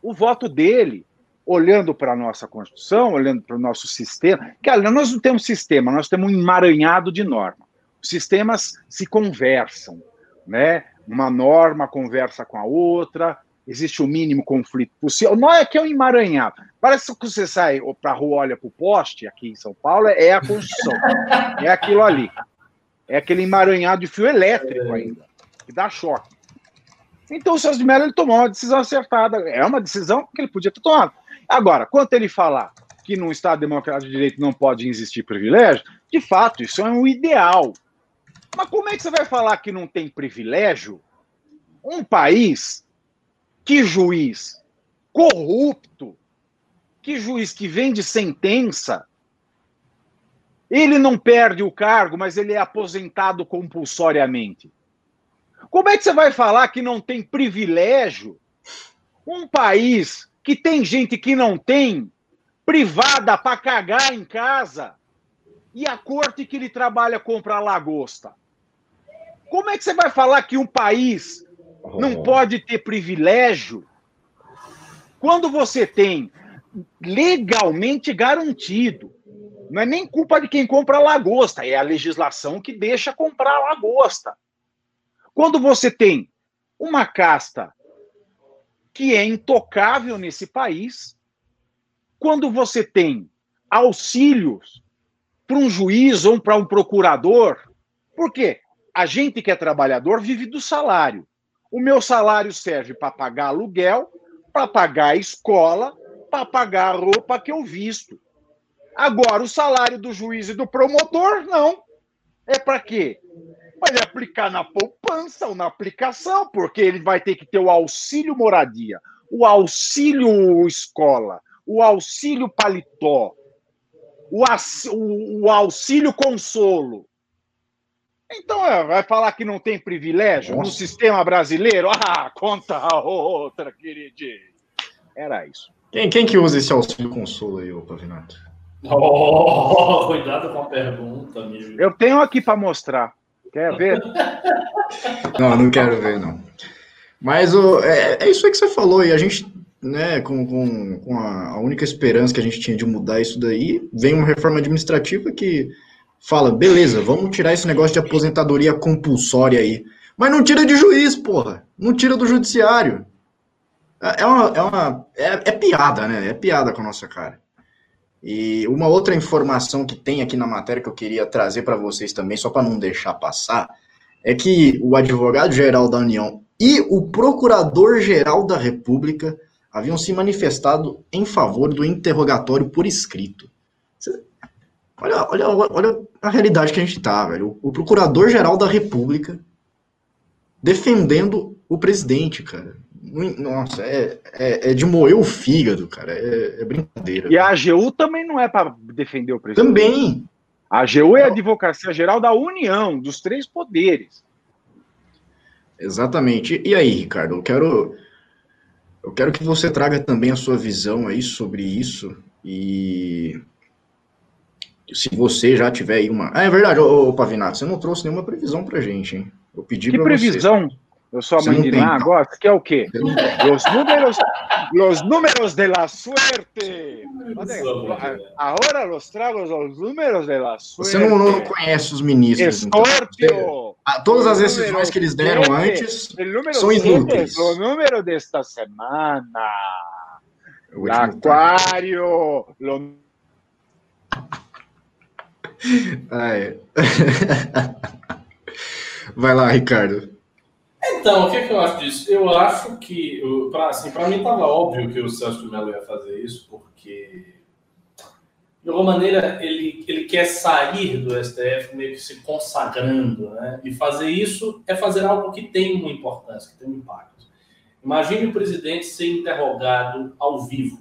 O voto dele, olhando para a nossa Constituição, olhando para o nosso sistema, que aliás, nós não temos sistema, nós temos um emaranhado de normas. Os sistemas se conversam, né? Uma norma conversa com a outra, existe o mínimo conflito possível. Não é que é um emaranhado. Parece que você sai para a rua, olha para o poste, aqui em São Paulo, é a Constituição. é aquilo ali. É aquele emaranhado de fio elétrico é. ainda, que dá choque. Então o Celso de Mello ele tomou uma decisão acertada. É uma decisão que ele podia ter tomado. Agora, quando ele falar que num Estado democrático de direito não pode existir privilégio, de fato, isso é um ideal. Mas como é que você vai falar que não tem privilégio? Um país que juiz corrupto, que juiz que vende sentença, ele não perde o cargo, mas ele é aposentado compulsoriamente. Como é que você vai falar que não tem privilégio? Um país que tem gente que não tem privada para cagar em casa e a corte que ele trabalha compra lagosta. Como é que você vai falar que um país não oh. pode ter privilégio quando você tem legalmente garantido? Não é nem culpa de quem compra lagosta, é a legislação que deixa comprar lagosta. Quando você tem uma casta que é intocável nesse país, quando você tem auxílios para um juiz ou para um procurador, por quê? A gente que é trabalhador vive do salário. O meu salário serve para pagar aluguel, para pagar a escola, para pagar a roupa que eu visto. Agora, o salário do juiz e do promotor, não. É para quê? Para ele aplicar na poupança ou na aplicação, porque ele vai ter que ter o auxílio moradia, o auxílio escola, o auxílio paletó, o, o auxílio consolo. Então, é, vai falar que não tem privilégio Nossa. no sistema brasileiro? Ah, conta a outra, queridinho. Era isso. Quem, quem que usa esse auxílio consolo aí, ô Pavinato? Oh, cuidado com a pergunta, amigo. Eu tenho aqui para mostrar. Quer ver? não, não quero ver, não. Mas o, é, é, isso aí que você falou, e a gente, né, com, com, com a, a única esperança que a gente tinha de mudar isso daí, vem uma reforma administrativa que fala, beleza, vamos tirar esse negócio de aposentadoria compulsória aí. Mas não tira de juiz, porra. Não tira do judiciário. É, é uma, é, uma é, é, piada, né? É piada com a nossa cara. E uma outra informação que tem aqui na matéria que eu queria trazer para vocês também, só para não deixar passar, é que o advogado-geral da União e o procurador-geral da República haviam se manifestado em favor do interrogatório por escrito. Olha, olha, olha a realidade que a gente tá, velho. O, procurador-geral da República defendendo o presidente, cara. Nossa, é, é, é de moer o fígado, cara. É, é brincadeira. E a AGU também não é para defender o presidente. Também. A AGU é a Advocacia Geral da União, dos três poderes. Exatamente. E aí, Ricardo, eu quero eu quero que você traga também a sua visão aí sobre isso e se você já tiver aí uma. Ah, é verdade, ô, ô Pavinato, você não trouxe nenhuma previsão pra gente, hein? Eu pedi que previsão? Você. Eu sou a mãe de Ná agora? Que é o quê? Os números, os números de la suerte. Agora os trago os números de la suerte. Você não, não conhece os ministros. Escorpio. Então. Todas as decisões que eles deram sete, antes são inúteis. O número desta semana. Aquário. Lo... Ai. Vai lá, Ricardo. Então, o que, é que eu acho disso? Eu acho que, para assim, mim estava óbvio que o Celso de Mello ia fazer isso, porque, de alguma maneira, ele, ele quer sair do STF meio que se consagrando, né? E fazer isso é fazer algo que tem uma importância, que tem um impacto. Imagine o presidente ser interrogado ao vivo.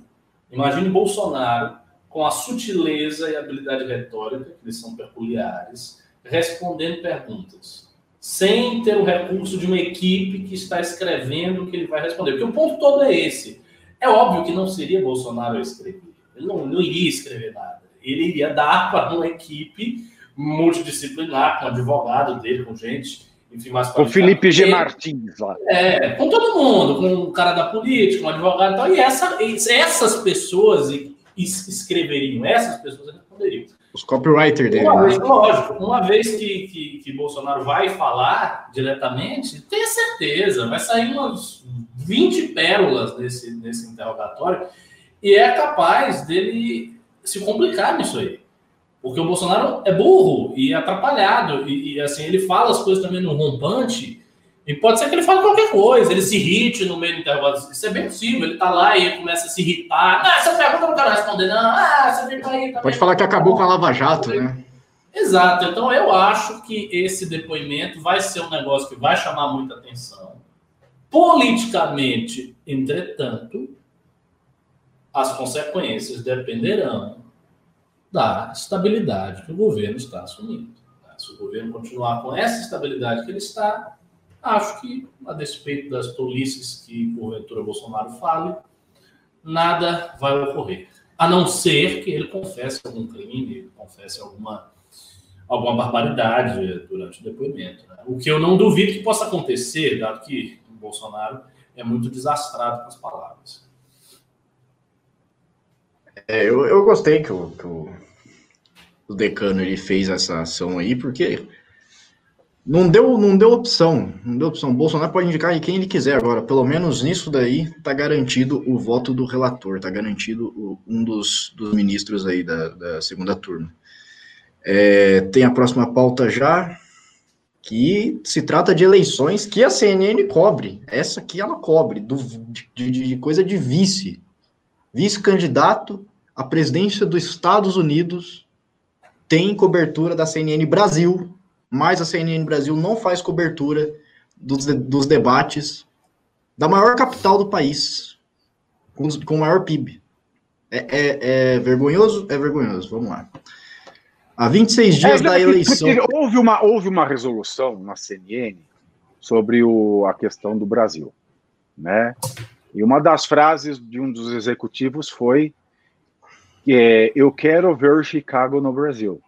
Imagine Bolsonaro com a sutileza e habilidade retórica, que eles são peculiares, respondendo perguntas, sem ter o recurso de uma equipe que está escrevendo o que ele vai responder. Porque o ponto todo é esse. É óbvio que não seria Bolsonaro a escrever. Ele não, não iria escrever nada. Ele iria dar para uma equipe multidisciplinar, com advogado dele, com gente, enfim, mais Com Felipe G. Martins lá. É, com todo mundo, com o cara da política, um advogado e tal. E essa, essas pessoas escreveriam, essas pessoas responderiam. Os copywriters dele. Uma né? vez, lógico, uma vez que, que, que, Bolsonaro vai falar diretamente, tenha certeza, vai sair umas 20 pérolas nesse, nesse interrogatório e é capaz dele se complicar nisso aí. Porque o Bolsonaro é burro e atrapalhado, e, e assim, ele fala as coisas também no rompante e pode ser que ele fale qualquer coisa, ele se irrite no meio do intervalo. Isso é bem possível. Ele tá lá e ele começa a se irritar. Ah, essa pergunta eu não quero responder, não. Ah, você fica aí também. Pode falar que acabou com a Lava Jato, né? Exato. Então eu acho que esse depoimento vai ser um negócio que vai chamar muita atenção. Politicamente, entretanto, as consequências dependerão da estabilidade que o governo está assumindo. Se o governo continuar com essa estabilidade que ele está, acho que, a despeito das tolices que porventura Bolsonaro fale, nada vai ocorrer. A não ser que ele confesse algum crime, confesse alguma, alguma barbaridade durante o depoimento. Né? O que eu não duvido que possa acontecer, dado que o Bolsonaro é muito desastrado com as palavras. É, eu, eu gostei que o, que o, o decano ele fez essa ação aí, porque não deu, não deu opção, não deu opção. Bolsonaro pode indicar quem ele quiser agora. Pelo menos nisso daí tá garantido o voto do relator, tá garantido o, um dos, dos ministros aí da, da segunda turma. É, tem a próxima pauta já, que se trata de eleições que a CNN cobre. Essa aqui ela cobre, do, de, de coisa de vice. Vice-candidato à presidência dos Estados Unidos tem cobertura da CNN Brasil mas a CNN Brasil não faz cobertura dos, dos debates da maior capital do país, com, com o maior PIB. É, é, é, vergonhoso? É vergonhoso. Vamos lá. Há 26 dias é, da eleição. Houve uma, houve uma resolução na CNN sobre o, a questão do Brasil. Né? E uma das frases de um dos executivos foi é, eu quero ver Chicago no Brasil.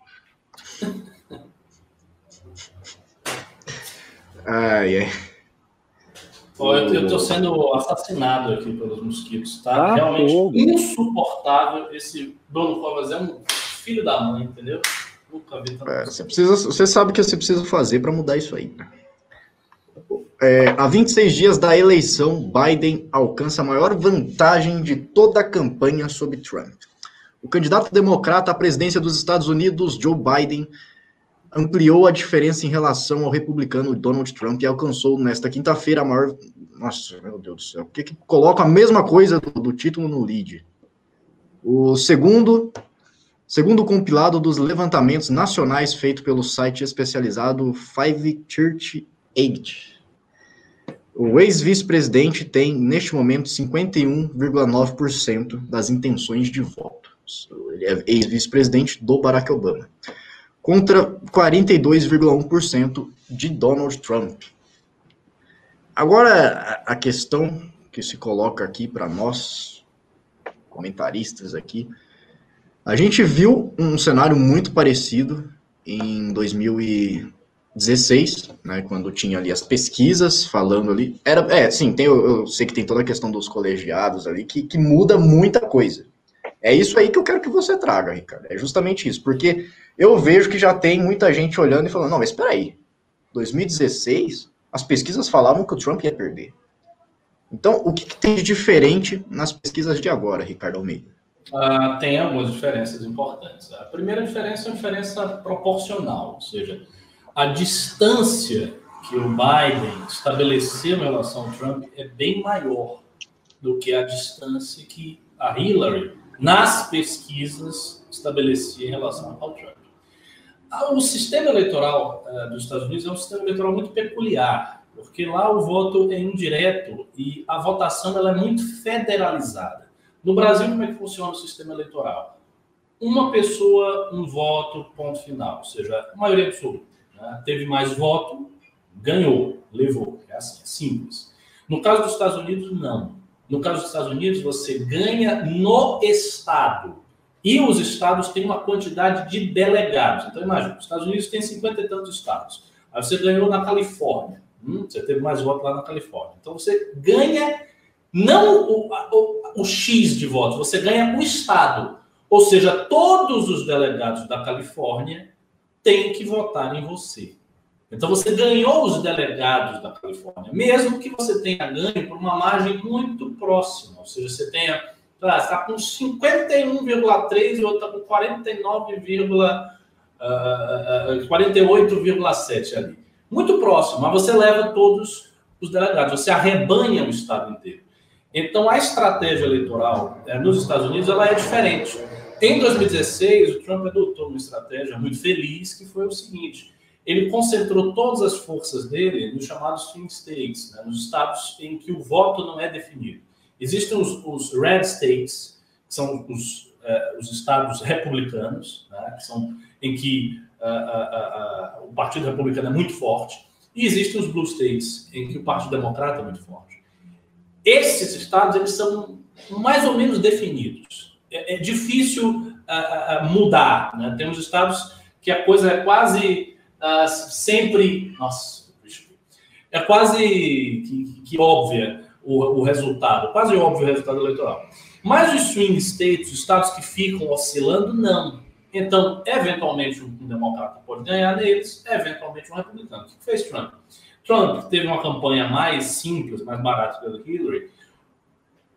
Ai, ai. eu, estou sendo assassinado aqui pelos mosquitos, tá? Ah, Realmente fogo. insuportável. Esse dono Covas é um filho da mãe, entendeu? Nunca vi tanto. É, você, precisa, você sabe o que você precisa fazer para mudar isso aí. É, há 26 dias da eleição, Biden alcança a maior vantagem de toda a campanha sobre Trump. O candidato democrata à presidência dos Estados Unidos, Joe Biden, ampliou a diferença em relação ao republicano Donald Trump e alcançou nesta quinta-feira a maior. Nossa, meu Deus do céu, por que, que coloca a mesma coisa do, do título no lead? O segundo, segundo compilado dos levantamentos nacionais feito pelo site especializado Five Church Age. O ex-vice-presidente tem, neste momento, 51,9% das intenções de voto. Ele é ex-vice-presidente do Barack Obama contra 42,1% de Donald Trump. Agora, a questão que se coloca aqui para nós, comentaristas aqui, a gente viu um cenário muito parecido em 2016, né, quando tinha ali as pesquisas falando ali. Era, é, sim, tem, eu, eu sei que tem toda a questão dos colegiados ali, que, que muda muita coisa. É isso aí que eu quero que você traga, Ricardo. É justamente isso, porque eu vejo que já tem muita gente olhando e falando, não, mas espera aí, 2016, as pesquisas falavam que o Trump ia perder. Então, o que, que tem de diferente nas pesquisas de agora, Ricardo Almeida? Uh, tem algumas diferenças importantes. A primeira diferença é uma diferença proporcional, ou seja, a distância que o Biden estabeleceu em relação ao Trump é bem maior do que a distância que a Hillary, nas pesquisas, estabelecia em relação ao Trump. Ah, o sistema eleitoral uh, dos Estados Unidos é um sistema eleitoral muito peculiar, porque lá o voto é indireto e a votação ela é muito federalizada. No Brasil, como é que funciona o sistema eleitoral? Uma pessoa, um voto, ponto final. Ou seja, a maioria absoluta. Né? Teve mais voto, ganhou, levou. É assim, é simples. No caso dos Estados Unidos, não. No caso dos Estados Unidos, você ganha no Estado. E os estados têm uma quantidade de delegados. Então, imagina, os Estados Unidos têm 50 e tantos estados. Aí você ganhou na Califórnia. Hum, você teve mais votos lá na Califórnia. Então, você ganha não o, o, o X de votos, você ganha o estado. Ou seja, todos os delegados da Califórnia têm que votar em você. Então você ganhou os delegados da Califórnia, mesmo que você tenha ganho por uma margem muito próxima, ou seja, você tenha Tá, está com 51,3 e outro está com 49, uh, 48,7 ali. Muito próximo, mas você leva todos os delegados, você arrebanha o estado inteiro. Então, a estratégia eleitoral é, nos Estados Unidos ela é diferente. em 2016, o Trump adotou uma estratégia muito feliz, que foi o seguinte: ele concentrou todas as forças dele nos chamados swing states, né, nos estados em que o voto não é definido. Existem os, os red states, que são os, uh, os estados republicanos, né, que são em que uh, uh, o Partido Republicano é muito forte, e existem os blue states, em que o Partido Democrata é muito forte. Esses estados eles são mais ou menos definidos. É, é difícil mudar. Né? Temos estados que a coisa é quase uh, sempre. Nossa, é quase que, que óbvia o, o, resultado, quase óbvio o resultado eleitoral. Mas os swing states, os estados que ficam oscilando, não. Então, eventualmente, um democrata pode ganhar neles, eventualmente um republicano. O que fez Trump? Trump teve uma campanha mais simples, mais barata que do Hillary,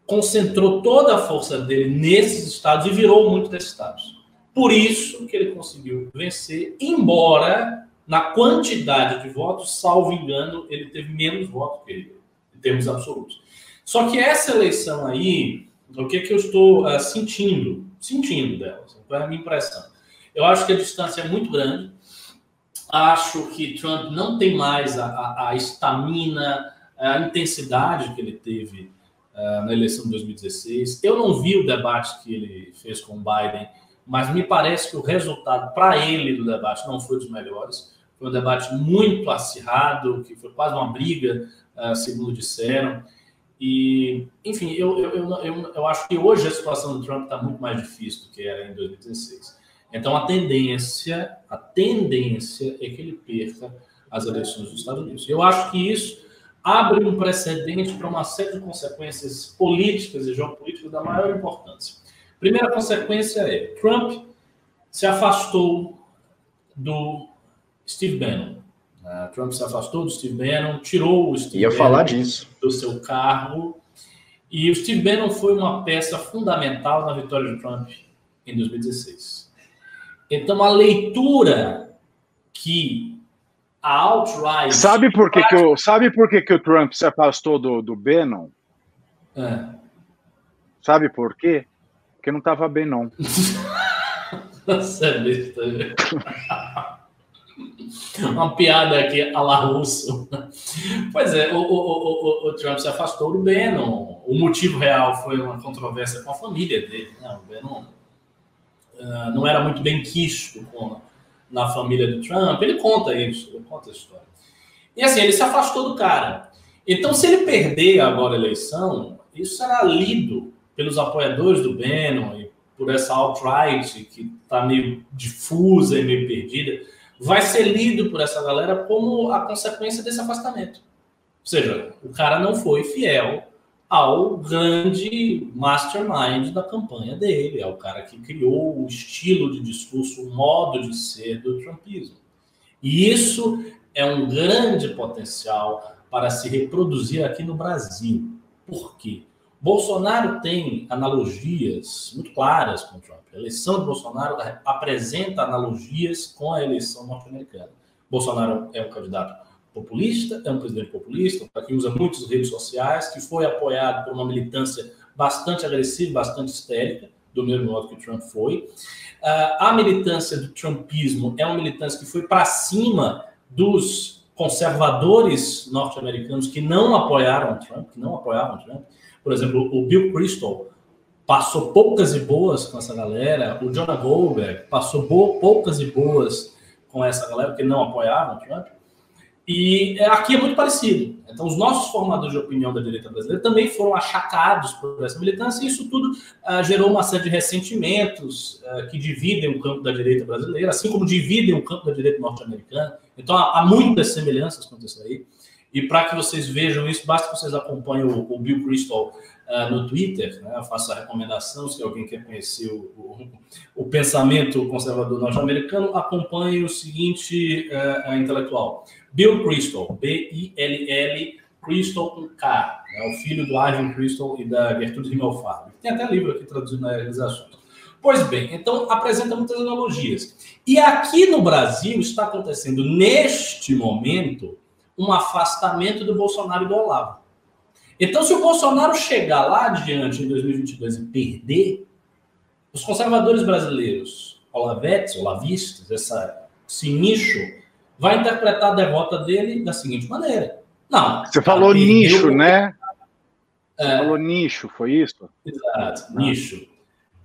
concentrou toda a força dele nesses estados e virou muito desses estados. Por isso que ele conseguiu vencer, embora na quantidade de votos, salvo engano, ele teve menos votos que ele, em termos absolutos. Só que essa eleição aí, o que, é que eu estou uh, sentindo? Sentindo dela, qual é a minha impressão? Eu acho que a distância é muito grande. Acho que Trump não tem mais a estamina, a, a, intensidade que ele teve uh, na eleição de 2016. Eu não vi o debate que ele fez com o Biden, mas me parece que o resultado para ele do debate não foi dos melhores. Foi um debate muito acirrado, que foi quase uma briga, uh, segundo disseram. E, enfim, eu, eu, eu, eu, acho que hoje a situação do Trump está muito mais difícil do que era em 2016. Então, a tendência, a tendência é que ele perca as eleições dos Estados Unidos. Eu acho que isso abre um precedente para uma série de consequências políticas e geopolíticas da maior importância. Primeira consequência é Trump se afastou do Steve Bannon. Uh, Trump se afastou do Steve Bannon, tirou o Steve Ia Bannon falar disso. do seu cargo. E o Steve Bannon foi uma peça fundamental na vitória de Trump em 2016. Então, a leitura que a alt-right... Sabe por que, que, o, sabe por que, que o Trump se afastou do, do Bannon? É. Sabe por quê? Porque não estava bem, não. Você é besta. Uma piada aqui a la russo. Pois é, o, o, o, o, Trump se afastou do Bannon. O motivo real foi uma controvérsia com a família dele. Né? O Bannon uh, não era muito bem quisto com, na família do Trump. Ele conta isso, ele conta a história. E assim, ele se afastou do cara. Então, se ele perder agora a eleição, isso será lido pelos apoiadores do Bannon e por essa alt-right que está meio difusa e meio perdida vai ser lido por essa galera como a consequência desse afastamento. Ou seja, o cara não foi fiel ao grande mastermind da campanha dele, é o cara que criou o estilo de discurso, o modo de ser do trumpismo. E isso é um grande potencial para se reproduzir aqui no Brasil. Por quê? Bolsonaro tem analogias muito claras com Trump. A eleição de Bolsonaro apresenta analogias com a eleição norte-americana. Bolsonaro é um candidato populista, é um presidente populista, que usa muitas redes sociais, que foi apoiado por uma militância bastante agressiva, bastante histérica, do mesmo modo que Trump foi. Ah, a militância do Trumpismo é uma militância que foi para cima dos conservadores norte-americanos que não apoiaram Trump, que não apoiavam Trump. Por exemplo, o Bill Crystal passou poucas e boas com essa galera, o Jonah Goldberg passou poucas e boas com essa galera, que não apoiavam Trump. E é, aqui é muito parecido. Então, os nossos formadores de opinião da direita brasileira também foram achacados por essa militância, e isso tudo uh, gerou uma série de ressentimentos uh, que dividem o campo da direita brasileira, assim como dividem o campo da direita norte-americana. Então, há, há, muitas semelhanças com isso aí. E para que vocês vejam isso, basta que vocês acompanhem o, o Bill Crystal uh, no Twitter, né? eu faço a recomendação, se alguém quer conhecer o, o, o pensamento conservador norte-americano, acompanhe o seguinte uh, intelectual. Bill Crystal, B-I-L-L, Crystal com K, né? o filho do Ivan Crystal e da Gertrude Himmelfarb. Tem até livro aqui traduzido nas realizações. Pois bem, então apresenta muitas analogias. E aqui no Brasil está acontecendo, neste momento, um afastamento do Bolsonaro e do Olavo. Então, se o Bolsonaro chegar lá adiante em 2022 e perder, os conservadores brasileiros, olavetes, olavistas, essa, esse nicho, vai interpretar a derrota dele da seguinte maneira. Não. Você falou nicho, né? É, falou nicho, foi isso? Exato, ah. nicho.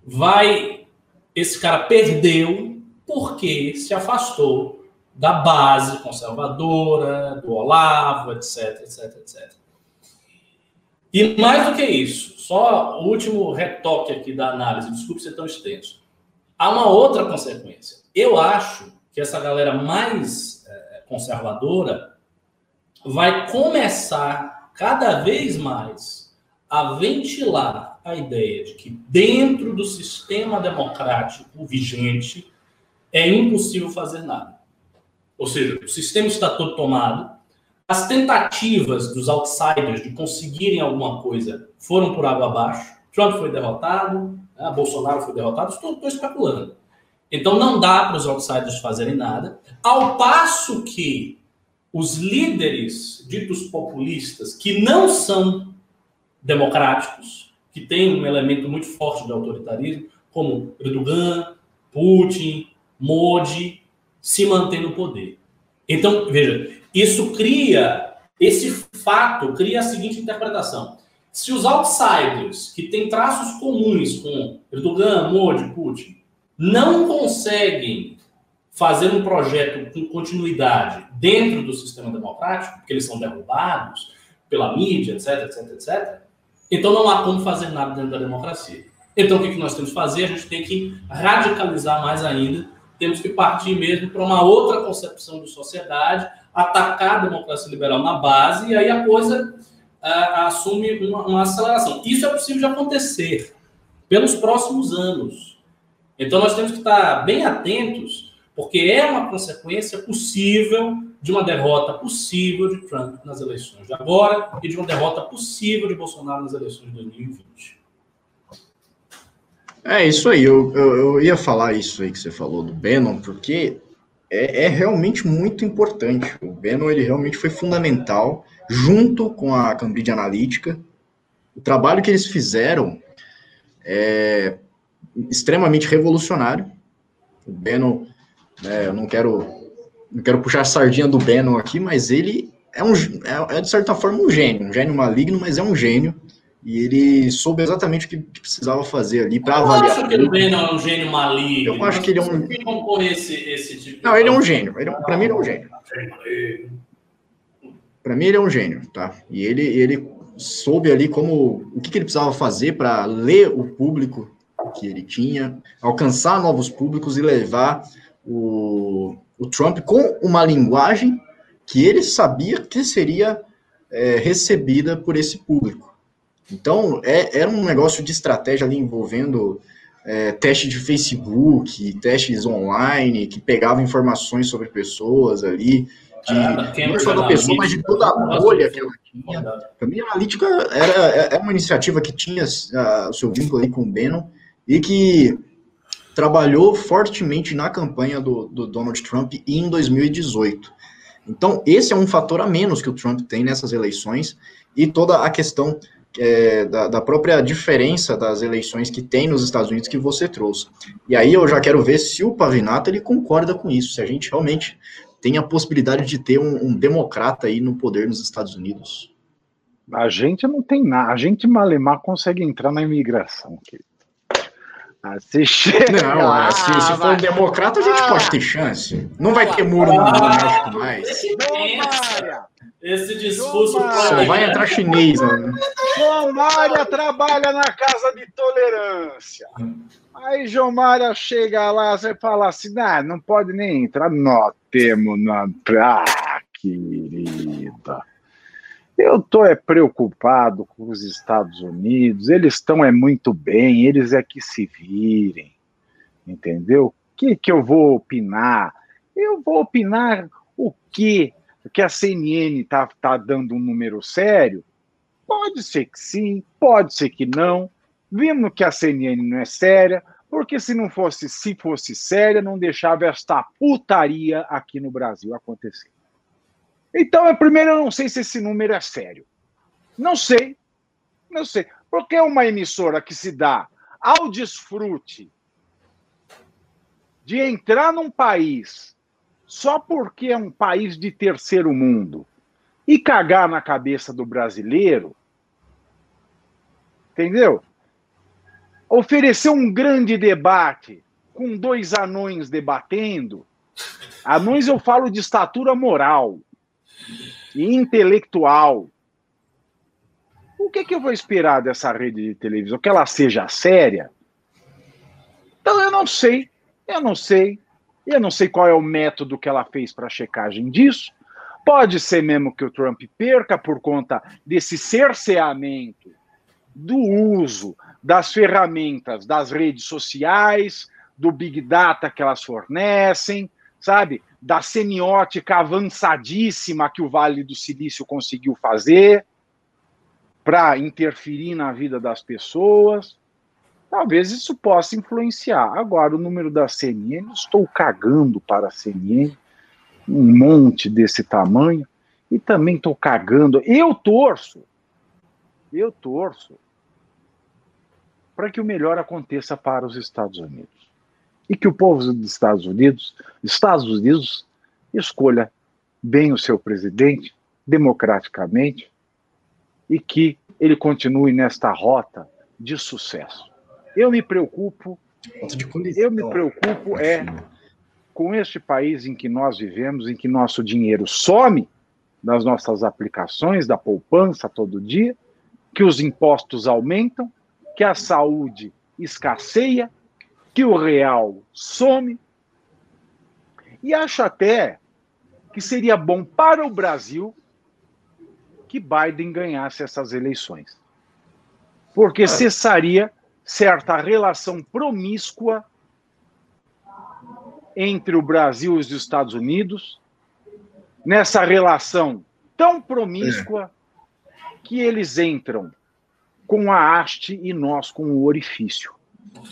Vai. Esse cara perdeu porque se afastou da base conservadora, do Olavo, etc, etc, etc. E mais do que isso, só o último retoque aqui da análise, desculpe ser tão extenso. Há uma outra consequência. Eu acho que essa galera mais é, conservadora vai começar cada vez mais a ventilar a ideia de que dentro do sistema democrático vigente é impossível fazer nada. Ou seja, o sistema está todo tomado, as tentativas dos outsiders de conseguirem alguma coisa foram por água abaixo. Trump foi derrotado, né? Bolsonaro foi derrotado, estou, estou especulando. Então não dá para os outsiders fazerem nada, ao passo que os líderes ditos populistas, que não são democráticos, que têm um elemento muito forte de autoritarismo, como Erdogan, Putin, Modi, se mantêm no poder. Então, veja, isso cria, esse fato cria a seguinte interpretação. Se os outsiders, que têm traços comuns com Erdogan, Modi, Putin, não conseguem fazer um projeto com continuidade dentro do sistema democrático, porque eles são derrubados pela mídia, etc, etc, etc, então não há como fazer nada dentro da democracia. Então o que nós temos que fazer? A gente tem que radicalizar mais ainda, temos que partir mesmo para uma outra concepção de sociedade, atacar a democracia liberal na base, e aí a coisa assume uma, uma, aceleração. Isso é possível de acontecer pelos próximos anos. Então nós temos que estar bem atentos, porque é uma consequência possível de uma derrota possível de Trump nas eleições de agora e de uma derrota possível de Bolsonaro nas eleições de 2020. É isso aí, eu, eu, eu, ia falar isso aí que você falou do Bannon, porque é, é, realmente muito importante. O Bannon ele realmente foi fundamental, junto com a Cambridge Analytica. O trabalho que eles fizeram é extremamente revolucionário. O Bannon, né, eu não quero, não quero puxar a sardinha do Bannon aqui, mas ele é, um, é, é de certa forma um gênio, um gênio maligno, mas é um gênio. E ele soube exatamente o que precisava fazer ali para avaliar. Eu acho que ele não é um gênio maligno. Eu acho que ele é um. Não esse, esse tipo Não, ele é um gênio. Ele, para mim, ele é um gênio. Para mim, ele é um gênio, tá? E ele, ele soube ali como o que, que ele precisava fazer para ler o público que ele tinha, alcançar novos públicos e levar o, o Trump com uma linguagem que ele sabia que seria é, recebida por esse público. Então, é, era um negócio de estratégia ali envolvendo é, teste de Facebook, testes online, que pegavam informações sobre pessoas ali, de, é, não só da pessoa, mas de toda a bolha que ela tinha. Mim, a Analítica era, é, é uma iniciativa que tinha uh, o seu vínculo ali com o Bannon e que trabalhou fortemente na campanha do, do Donald Trump em 2018. Então, esse é um fator a menos que o Trump tem nessas eleições e toda a questão é, da, da, própria diferença das eleições que tem nos Estados Unidos que você trouxe. E aí eu já quero ver se o Pavinato ele concorda com isso, se a gente realmente tem a possibilidade de ter um, um democrata aí no poder nos Estados Unidos. A gente não tem nada, a gente malemar consegue entrar na imigração, querido. Assiste. Não, ah, se, se for um democrata, a gente ah, pode ter chance. Não vai ter muro no México mais. Esse discurso Só vai entrar chinês, mano. João Mária trabalha na casa de tolerância. Aí João Mária chega lá e fala assim: ah, não pode nem entrar. Nós temos na. Ah, querida. Eu estou é preocupado com os Estados Unidos, eles estão é muito bem, eles é que se virem, entendeu? O que, que eu vou opinar? Eu vou opinar o quê? Que a CNN está tá dando um número sério? Pode ser que sim, pode ser que não. Vimos que a CNN não é séria, porque se não fosse, se fosse séria, não deixava esta putaria aqui no Brasil acontecer. Então, primeiro, eu não sei se esse número é sério. Não sei. Não sei. Porque é uma emissora que se dá ao desfrute de entrar num país só porque é um país de terceiro mundo e cagar na cabeça do brasileiro, entendeu? Oferecer um grande debate com dois anões debatendo. Anões eu falo de estatura moral e intelectual. O que, que eu vou esperar dessa rede de televisão? Que ela seja séria? Então eu não sei, eu não sei. Eu não sei qual é o método que ela fez para a checagem disso. Pode ser mesmo que o Trump perca por conta desse cerceamento do uso das ferramentas das redes sociais, do Big Data que elas fornecem, sabe? Da semiótica avançadíssima que o Vale do Silício conseguiu fazer para interferir na vida das pessoas. Talvez isso possa influenciar. Agora, o número da CNN, estou cagando para a CNN, um monte desse tamanho, e também estou cagando. Eu torço, eu torço para que o melhor aconteça para os Estados Unidos. E que o povo dos Estados Unidos, Estados Unidos, escolha bem o seu presidente, democraticamente, e que ele continue nesta rota de sucesso. Eu me preocupo, eu me preocupo é com este país em que nós vivemos, em que nosso dinheiro some das nossas aplicações, da poupança todo dia, que os impostos aumentam, que a saúde escasseia, que o real some. E acho até que seria bom para o Brasil que Biden ganhasse essas eleições. Porque cessaria certa relação promíscua entre o Brasil e os Estados Unidos, nessa relação tão promíscua é. que eles entram com a haste e nós com o orifício.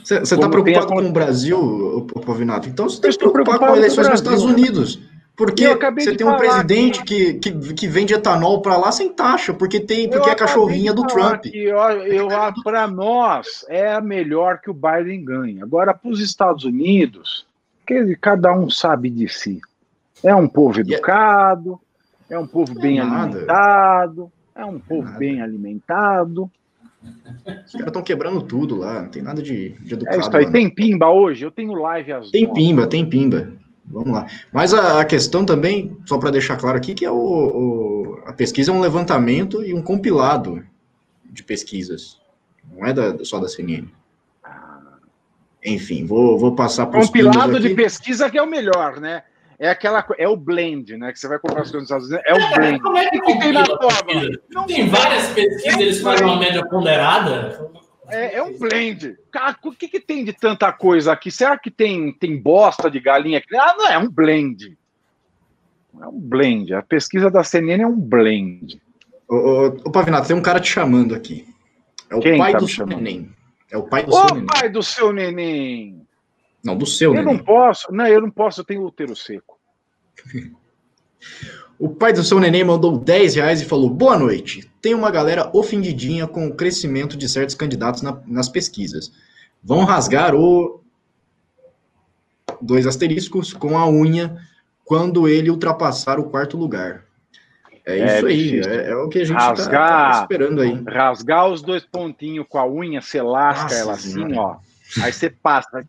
Você está preocupado a... com o Brasil, Pavinato? Então você tem que se preocupar com as eleições nos Estados Unidos. Porque você tem um presidente que, que, que vende etanol para lá sem taxa, porque tem porque é cachorrinha do Trump. eu, eu para nós é melhor que o Biden ganhe. Agora, para os Estados Unidos, que cada um sabe de si. É um povo é educado, é um povo bem alimentado, é um povo bem alimentado. Os caras estão quebrando tudo lá, não tem nada de, de educado. É isso aí. Tem pimba hoje? Eu tenho live às Tem pimba, tem pimba. Vamos lá. Mas a, a questão também, só para deixar claro aqui, que é o, o, a pesquisa é um levantamento e um compilado de pesquisas. Não é da, só da CNN. Enfim, vou, vou passar para Compilado de pesquisa que é o melhor, né? É aquela é o blend, né? Que você vai comprar as coisas nos Estados Unidos. É o é, blend. Como é que, que tem na prova? Tem várias pesquisas, eles fazem uma média ponderada. É, é, um blend. Cara, o que, que tem de tanta coisa aqui? Será que tem, tem bosta de galinha aqui? Ah, não, é um blend. É um blend. A pesquisa da CNN é um blend. Ô, ô, ô Pavinato, tem um cara te chamando aqui. É o Quem pai tá do seu neném. É o pai do Ô, seu neném. pai do seu neném. Não, do seu eu neném. Eu não posso. Não, eu não posso, eu tenho útero seco. O pai do seu neném mandou 10 reais e falou: Boa noite. Tem uma galera ofendidinha com o crescimento de certos candidatos na, nas pesquisas. Vão rasgar o. Dois asteriscos com a unha quando ele ultrapassar o quarto lugar. É, é isso aí, é, é, o que a gente rasgar, tá, tá esperando aí. Rasgar os dois pontinhos com a unha, você lasca Nossa, ela assim, ó. Aí você passa.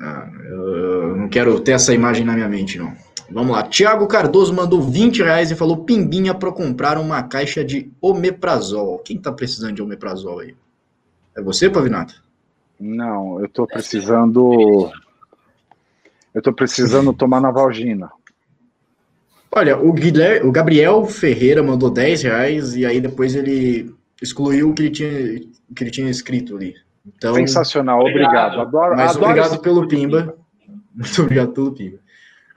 Ah, eu não quero ter essa imagem na minha mente, não. Vamos lá. Tiago Cardoso mandou 20 reais e falou pimbinha para comprar uma caixa de omeprazol. Quem tá precisando de omeprazol aí? É você, Pavinato? Não, eu tô precisando. Eu tô precisando tomar Navalgina. Olha, o, Guilherme, o Gabriel Ferreira mandou 10 reais e aí depois ele excluiu o que ele tinha, o que ele tinha escrito ali. Então, Sensacional, obrigado. Adoro, mas adoro obrigado pelo Pimba. Muito obrigado pelo Pimba.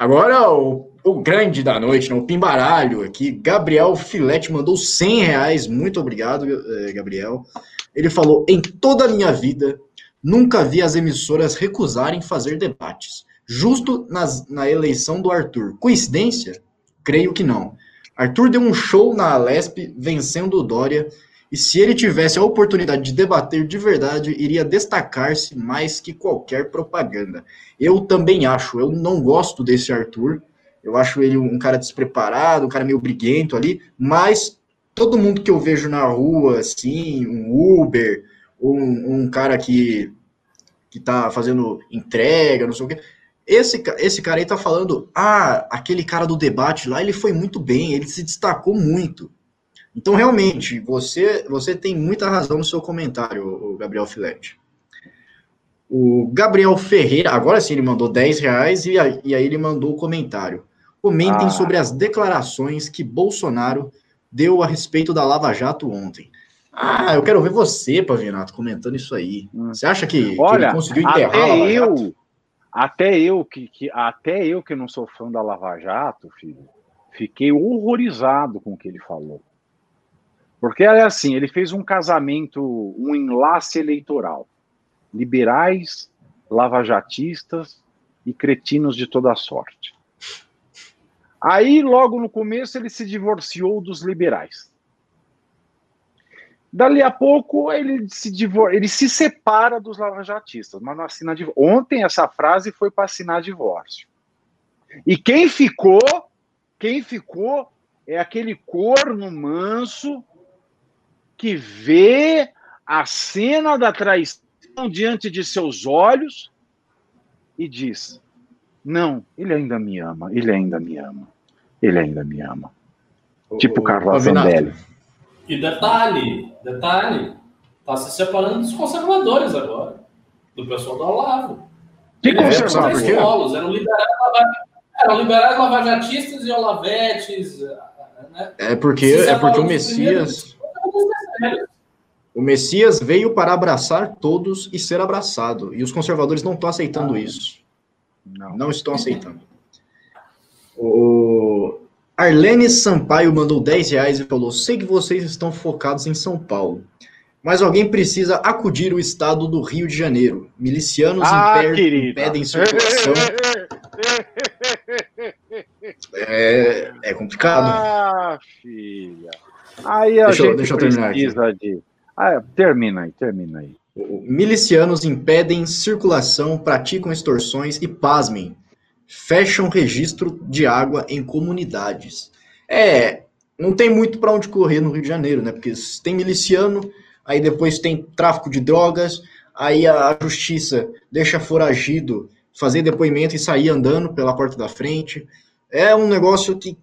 Agora, o, o grande da noite, né, o Pimbaralho aqui, Gabriel Filete mandou 100 reais. Muito obrigado, eh, Gabriel. Ele falou: em toda a minha vida, nunca vi as emissoras recusarem fazer debates. Justo nas, na eleição do Arthur. Coincidência? Creio que não. Arthur deu um show na Alesp, vencendo o Dória, e se ele tivesse a oportunidade de debater de verdade, iria destacar-se mais que qualquer propaganda. Eu também acho, eu não gosto desse Arthur, eu acho ele um cara despreparado, um cara meio briguento ali, mas todo mundo que eu vejo na rua, assim, um Uber, um, um cara que, que tá fazendo entrega, não sei o quê, esse, esse cara aí tá falando, ah, aquele cara do debate lá, ele foi muito bem, ele se destacou muito. Então, realmente, você, você tem muita razão no seu comentário, Gabriel Filete. O Gabriel Ferreira, agora sim ele mandou 10 reais e, aí, e aí ele mandou o comentário. Comentem ah. sobre as declarações que Bolsonaro deu a respeito da Lava Jato ontem. Ah, eu quero ver você, Pavinato, comentando isso aí. Hum. Você acha que, Olha, que ele conseguiu enterrar até a Lava eu, Jato? Até eu que, que, até eu que não sou fã da Lava Jato, filho, fiquei horrorizado com o que ele falou. Porque é assim, ele fez um casamento, um enlace eleitoral. Liberais, lavajatistas e cretinos de toda sorte. Aí, logo no começo, ele se divorciou dos liberais. Dali a pouco, ele se, divor... ele se separa dos lavajatistas, mas não assina divórcio. Ontem, essa frase foi para assinar divórcio. E quem ficou, quem ficou é aquele corno manso que vê a cena da traição diante de seus olhos e diz: Não, ele ainda me ama, ele ainda me ama, ele ainda me ama. O, tipo Carlos Zambelli. E detalhe, detalhe, tá se separando dos conservadores agora, do pessoal do Olavo. Que conservadores? Eram liberais, eram liberais lavajatistas e olavetes. Né? É porque, é porque o Messias. O Messias veio para abraçar todos e ser abraçado. E os conservadores não estão aceitando isso. Não. Não estão aceitando. O Arlene Sampaio mandou 10 reais e falou: Sei que vocês estão focados em São Paulo. Mas alguém precisa acudir o estado do Rio de Janeiro. Milicianos ah, impedem circulação. é, é complicado. Ah, filha. Aí a deixa, gente deixa eu terminar aqui. de. Ah, termina aí, termina aí. Milicianos impedem circulação, praticam extorsões e, pasmem, fecham registro de água em comunidades. É, não tem muito para onde correr no Rio de Janeiro, né? Porque tem miliciano, aí depois tem tráfico de drogas, aí a justiça deixa foragido fazer depoimento e sair andando pela porta da frente. É um negócio que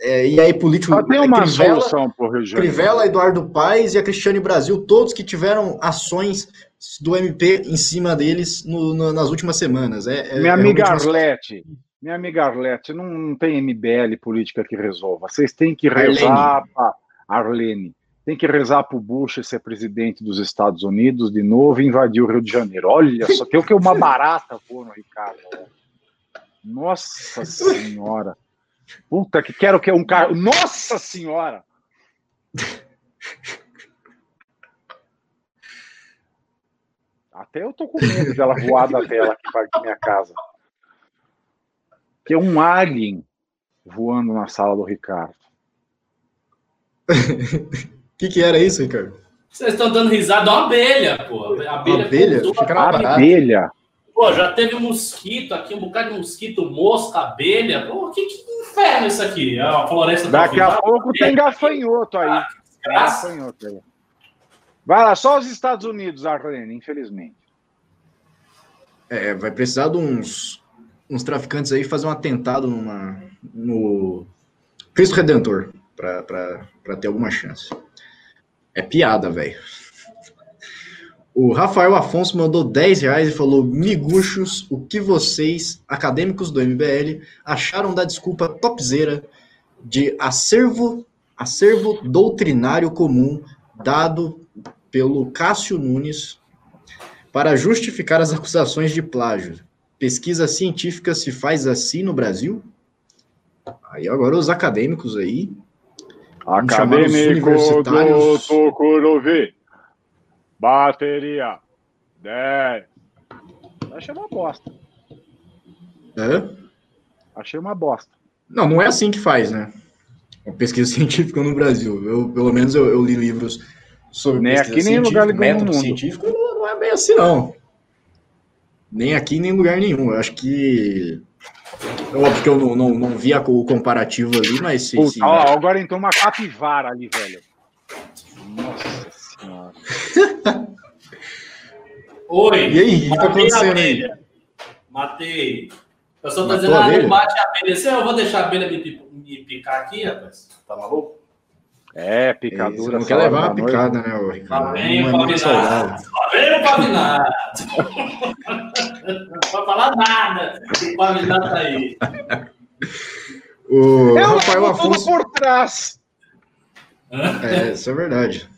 é, e aí, político. Só tem uma Crivella, solução por Janeiro. Crivella, Eduardo Paes e a Cristiane Brasil, todos que tiveram ações do MP em cima deles no, no, nas últimas semanas. É, é minha é amiga Arlete, uma... minha amiga Arlete, não, não, tem MBL política que resolva. Vocês têm que rezar para Arlene. Tem que rezar para o Bush ser presidente dos Estados Unidos de novo e invadir o Rio de Janeiro. Olha só, tem o que uma barata pô no Ricardo. Nossa Senhora. Puta que quero que é um carro. Nossa Senhora! Até eu tô com medo dela voar da tela aqui perto da minha casa. Que é um alien voando na sala do Ricardo. O que, que era isso, Ricardo? Vocês estão dando risada, uma abelha, pô. Abelha, abelha? abelha. Pô, já teve mosquito aqui, um bocado de mosquito, mosca, abelha. Pô, que, que inferno isso aqui? É a floresta Daqui a pouco tem gafanhoto aí. Ah, gafanhoto aí. Vai lá, só os Estados Unidos, Arlene, infelizmente. É, vai precisar de uns, uns traficantes aí fazer um atentado numa, no Cristo Redentor para ter alguma chance. É piada, velho. O Rafael Afonso mandou 10 reais e falou: Miguxos, o que vocês, acadêmicos do MBL, acharam da desculpa topzeira de acervo, acervo doutrinário comum dado pelo Cássio Nunes para justificar as acusações de plágio? Pesquisa científica se faz assim no Brasil? Aí agora os acadêmicos aí. Acadêmico do Tucuruvi. Bateria. 10. Achei uma bosta. É? Achei uma bosta. Não, não é assim que faz, né? Uma pesquisa científica no Brasil. Eu, pelo menos eu, eu li livros sobre nem aqui nem em lugar nenhum científico não, não é bem assim não. Nem aqui nem em lugar nenhum. Eu acho que Óbvio que eu não, não, não vi o comparativo ali, mas sim. Puta, sim ó? Agora entrou uma capivara ali, velho. Nossa senhora. Oi. E aí, o que tá acontecendo aí? Matei. Eu só tô dizendo, ah, não bate a abelha. Se eu vou deixar a abelha me, me picar aqui, rapaz. Tá maluco? É, picadura. não quer levar uma picada, né, o Ricardo? Lá vem o Pavinato. Lá vem o Pavinato. não pode falar nada. O Pavinato tá aí. O Eu Rafael Afonso... por trás. É, isso é verdade.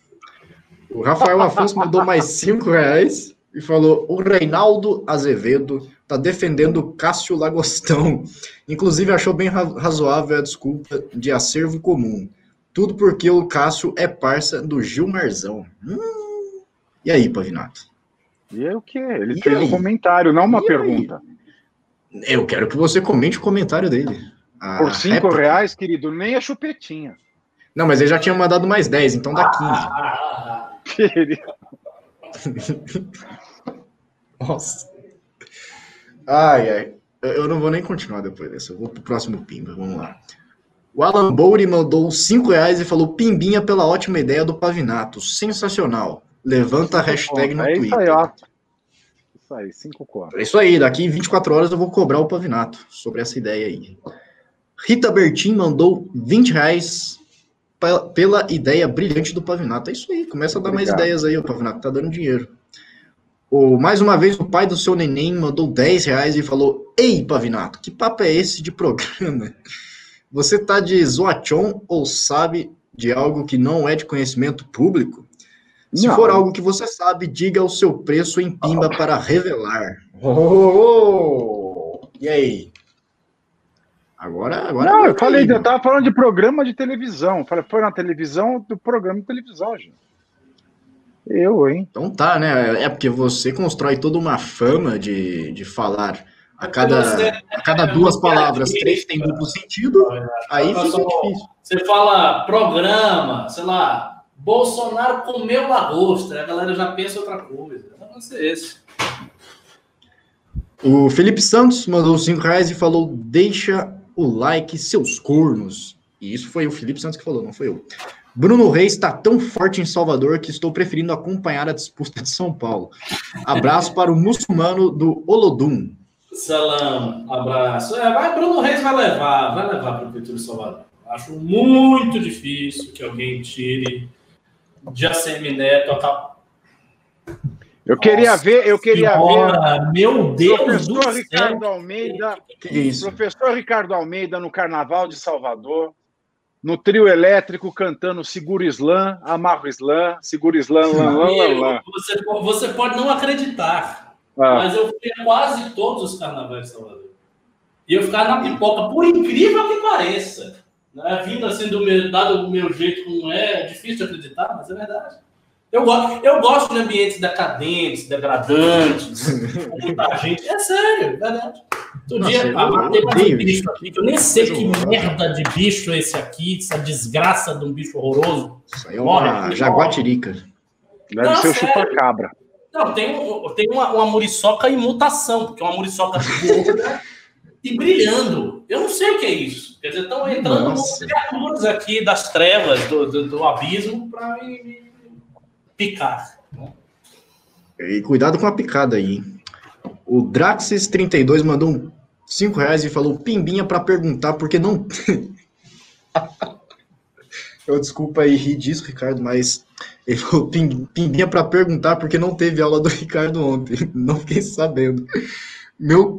O Rafael Afonso mandou mais cinco reais e falou: o Reinaldo Azevedo tá defendendo o Cássio Lagostão. Inclusive, achou bem razoável a desculpa de acervo comum. Tudo porque o Cássio é parça do Gilmarzão. Hum. E aí, Pavinato? E é o que? Ele e fez aí? um comentário, não uma e pergunta. Aí? Eu quero que você comente o comentário dele. A Por cinco réplica. reais, querido, nem a chupetinha. Não, mas ele já tinha mandado mais 10, então dá 15. Nossa. Ai, ai. Eu não vou nem continuar depois dessa. Eu vou pro próximo pimba. Vamos lá. O Alan Bouri mandou 5 reais e falou: Pimbinha pela ótima ideia do Pavinato. Sensacional. Levanta a hashtag no é Twitter. Isso aí, ó. Isso aí, 5 contas. É isso aí, daqui 24 horas eu vou cobrar o Pavinato sobre essa ideia aí. Rita Bertin mandou 20 reais pela ideia brilhante do Pavinato. É isso aí, começa a dar Obrigado. mais ideias aí, o Pavinato, tá dando dinheiro. O, mais uma vez, o pai do seu neném mandou 10 reais e falou: Ei, Pavinato, que papo é esse de programa? Você tá de zoachon ou sabe de algo que não é de conhecimento público? Se não. for algo que você sabe, diga o seu preço em pimba oh. para revelar. Oh, E aí? Agora, agora. Não, eu falei, eu tava falando de programa de televisão. Falei, foi na televisão do programa de televisão, gente. Eu, hein? Então tá, né? É porque você constrói toda uma fama de, de falar a cada, a cada duas palavras, três tem duplo sentido, aí fica difícil. Você fala programa, sei lá, Bolsonaro comeu lagosta, a galera já pensa outra coisa. Não ser esse. O Felipe Santos mandou cinco reais e falou: deixa o like, seus cornos. E isso foi o Felipe Santos que falou, não foi eu. Bruno Reis está tão forte em Salvador que estou preferindo acompanhar a disputa de São Paulo. Abraço para o muçulmano do Olodum. Salam, abraço. É, vai, Bruno Reis vai levar, vai levar para o Prefeitura de Salvador. Acho muito difícil que alguém tire de Neto a eu queria Nossa, ver, eu queria ver. Meu Deus professor do Ricardo céu. Almeida, que isso? professor Ricardo Almeida no Carnaval de Salvador, no trio elétrico cantando Seguro Islã, Amarro Islã, Seguro Islã, lã, lã, lã, lã. Você, você pode não acreditar, ah. Mas eu fui a quase todos os carnavais de Salvador. E eu ficava na pipoca, por incrível que pareça. Né? Vindo assim do meu, dado do meu jeito como é, é difícil de acreditar, mas é verdade. Eu gosto, eu gosto de ambientes decadentes, degradantes, muita gente. É sério, é verdade. Outro dia, eu, ah, tem mais um bicho aqui, que eu nem sei que merda de bicho é esse aqui, essa desgraça de um bicho horroroso. Isso aí é uma jaguatirica. Deve ser o chupa-cabra. Não, tem, tem uma, uma muriçoca em mutação, porque é uma muriçoca gorda e brilhando. Eu não sei o que é isso. Quer dizer, estão entrando criaturas aqui das trevas, do, do, do abismo, para me, me, picar. Né? E cuidado com a picada aí. O Draxis32 mandou um 5 reais e falou pimbinha para perguntar porque não. Eu desculpa aí rir disso, Ricardo, mas ele falou pimbinha para perguntar porque não teve aula do Ricardo ontem. Não fiquei sabendo. Meu,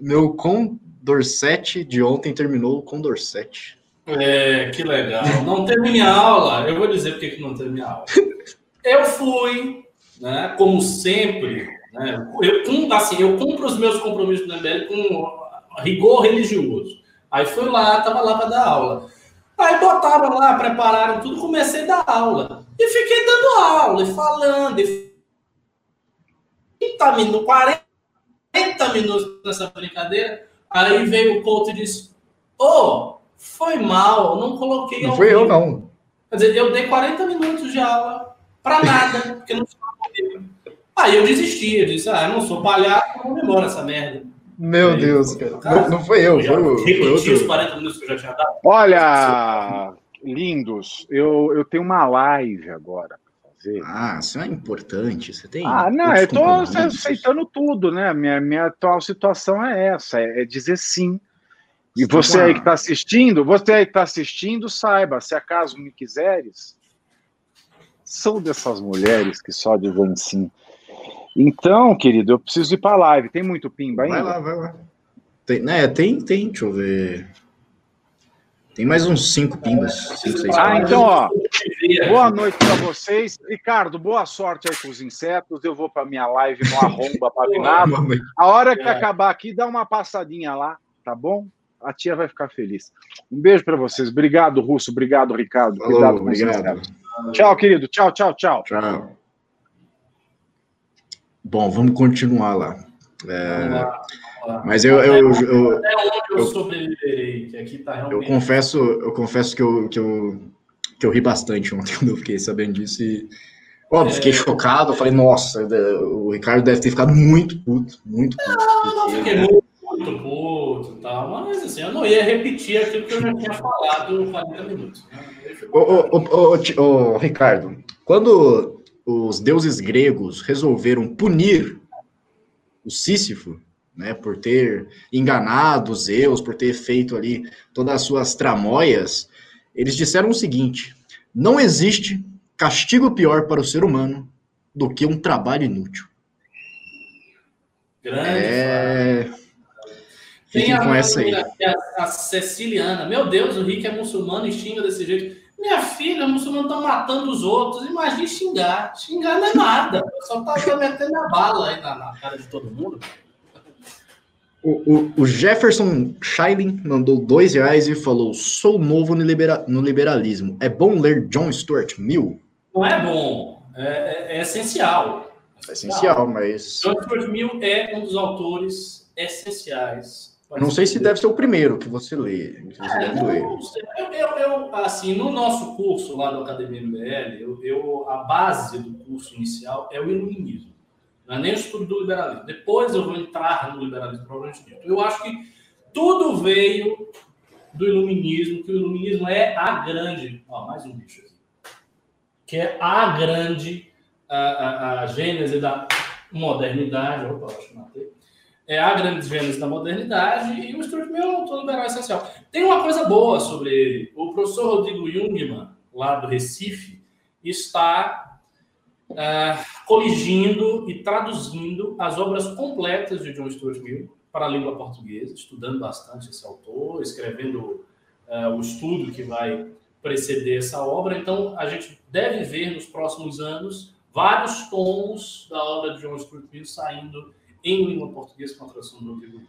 meu Condor 7 de ontem terminou com Condor 7. É, que legal. Não teve minha aula. Eu vou dizer porque que não teve minha aula. Eu fui, né, como sempre, né, eu, assim, eu cumpro os meus compromissos do MBL com rigor religioso. Aí fui lá, tava lá para dar aula. Aí botaram lá, prepararam tudo, comecei a dar aula. E fiquei dando aula, e falando, e 30 minutos, 40 minutos nessa brincadeira. Aí veio o coach e disse: Ô, oh, foi mal, não coloquei. Não foi eu, não. Quer dizer, eu dei 40 minutos de aula Para nada, porque não Aí eu desisti, eu disse, ah, eu não sou palhaço, não demora essa merda. Meu aí, Deus, cara. Não, não, foi eu, foi, o, foi os 40 minutos que eu já tinha dado. Olha, lindos, eu, eu tenho uma live agora fazer. Ah, isso é importante. Você tem. Ah, não, eu estou aceitando tudo, né? Minha, minha atual situação é essa: é, é dizer sim. E você aí que está assistindo, você aí que está assistindo, saiba, se acaso me quiseres, sou dessas mulheres que só dizem sim. Então, querido, eu preciso ir para a live. Tem muito pimba ainda? Vai lá, vai lá. Tem, né, tem, tem, deixa eu ver. Tem mais uns cinco pimbas. Cinco, seis ah, então, ó. Boa noite para vocês. Ricardo, boa sorte aí com os insetos. Eu vou para minha live no Arromba Pavinato. A hora que acabar aqui, dá uma passadinha lá, tá bom? A tia vai ficar feliz. Um beijo para vocês. Obrigado, Russo. Obrigado, Ricardo. Falou, Cuidado com obrigado. Tchau, querido. Tchau, tchau, tchau. Tchau. Bom, vamos continuar lá. É... Vamos lá. Mas eu, eu, eu, Até onde eu, eu sobreviverei, que aqui tá realmente... Eu confesso, eu confesso que eu, que eu, que eu ri bastante ontem quando eu fiquei sabendo disso e... Óbvio, é... fiquei chocado, eu falei, nossa, o Ricardo deve ter ficado muito puto, muito puto. Não, não fiquei muito, muito puto e tal, mas assim, eu não ia repetir aquilo que eu já tinha falado 40 minutos. Né? Ô, ô, ô, ô, Ricardo, quando os deuses gregos resolveram punir o Sísifo, né, por ter enganado Zeus, por ter feito ali todas as suas tramóias, eles disseram o seguinte: não existe castigo pior para o ser humano do que um trabalho inútil. Grande. É... Tem a, com essa aí. A, a, Ceciliana. Meu Deus, o Rick é muçulmano e xinga desse jeito. Minha filha, muçulmano estão matando os outros. Imagina xingar. Xingar não é nada. Só tá metendo a bala aí na, na cara de todo mundo. O, o, o, Jefferson Schilling mandou dois reais e falou: Sou novo no, libera no, liberalismo. É bom ler John Stuart Mill? Não é bom, é, é, é essencial. É essencial, mas. John Stuart Mill é um dos autores essenciais. Não sei se deve ser o primeiro que você lê. É, eu, eu, eu, assim, no nosso curso lá do Academia MBL, eu, eu, a base do curso inicial é o iluminismo. Não é nem o estudo do liberalismo. Depois eu vou entrar no liberalismo provavelmente dito. Eu acho que tudo veio do iluminismo, que o iluminismo é a grande. Ó, mais um bicho aqui. Que é a grande a, a, a gênese da modernidade. Opa, acho que matei. É a grande gênese da modernidade e o Stuart Mill é um autor liberal essencial. Tem uma coisa boa sobre ele. O professor Rodrigo Jungmann, lá do Recife, está uh, coligindo e traduzindo as obras completas de John Stuart Mill para a língua portuguesa, estudando bastante esse autor, escrevendo uh, o estudo que vai preceder essa obra. Então, a gente deve ver nos próximos anos vários tomos da obra de John Stuart Mill saindo em língua portuguesa com a tradução do Rodrigo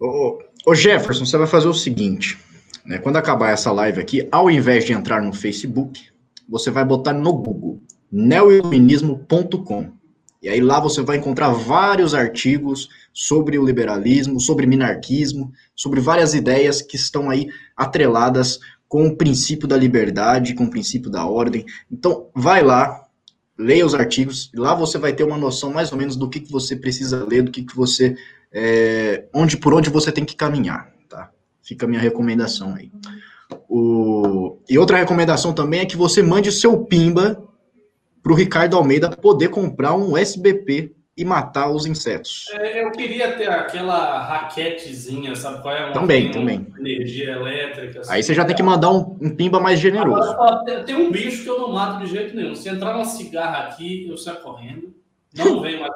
Ô, ô Jefferson, você vai fazer o seguinte, né? Quando acabar essa live aqui, ao invés de entrar no Facebook, você vai botar no Google neoiluminismo.com. E aí lá você vai encontrar vários artigos sobre o liberalismo, sobre minarquismo, sobre várias ideias que estão aí atreladas com o princípio da liberdade, com o princípio da ordem. Então, vai lá, leia os artigos, lá você vai ter uma noção mais ou menos do que, que você precisa ler, do que, que você. É, onde por onde você tem que caminhar. Tá? Fica a minha recomendação aí. O, e outra recomendação também é que você mande o seu Pimba para o Ricardo Almeida poder comprar um SBP e matar os insetos. É, eu queria ter aquela raquetezinha, sabe qual é? Uma, também, também. Energia elétrica. Assim, Aí você já tem que mandar um, um pimba mais generoso. Agora, tem um bicho que eu não mato de jeito nenhum. Se entrar uma cigarra aqui, eu saio correndo. Não vem mais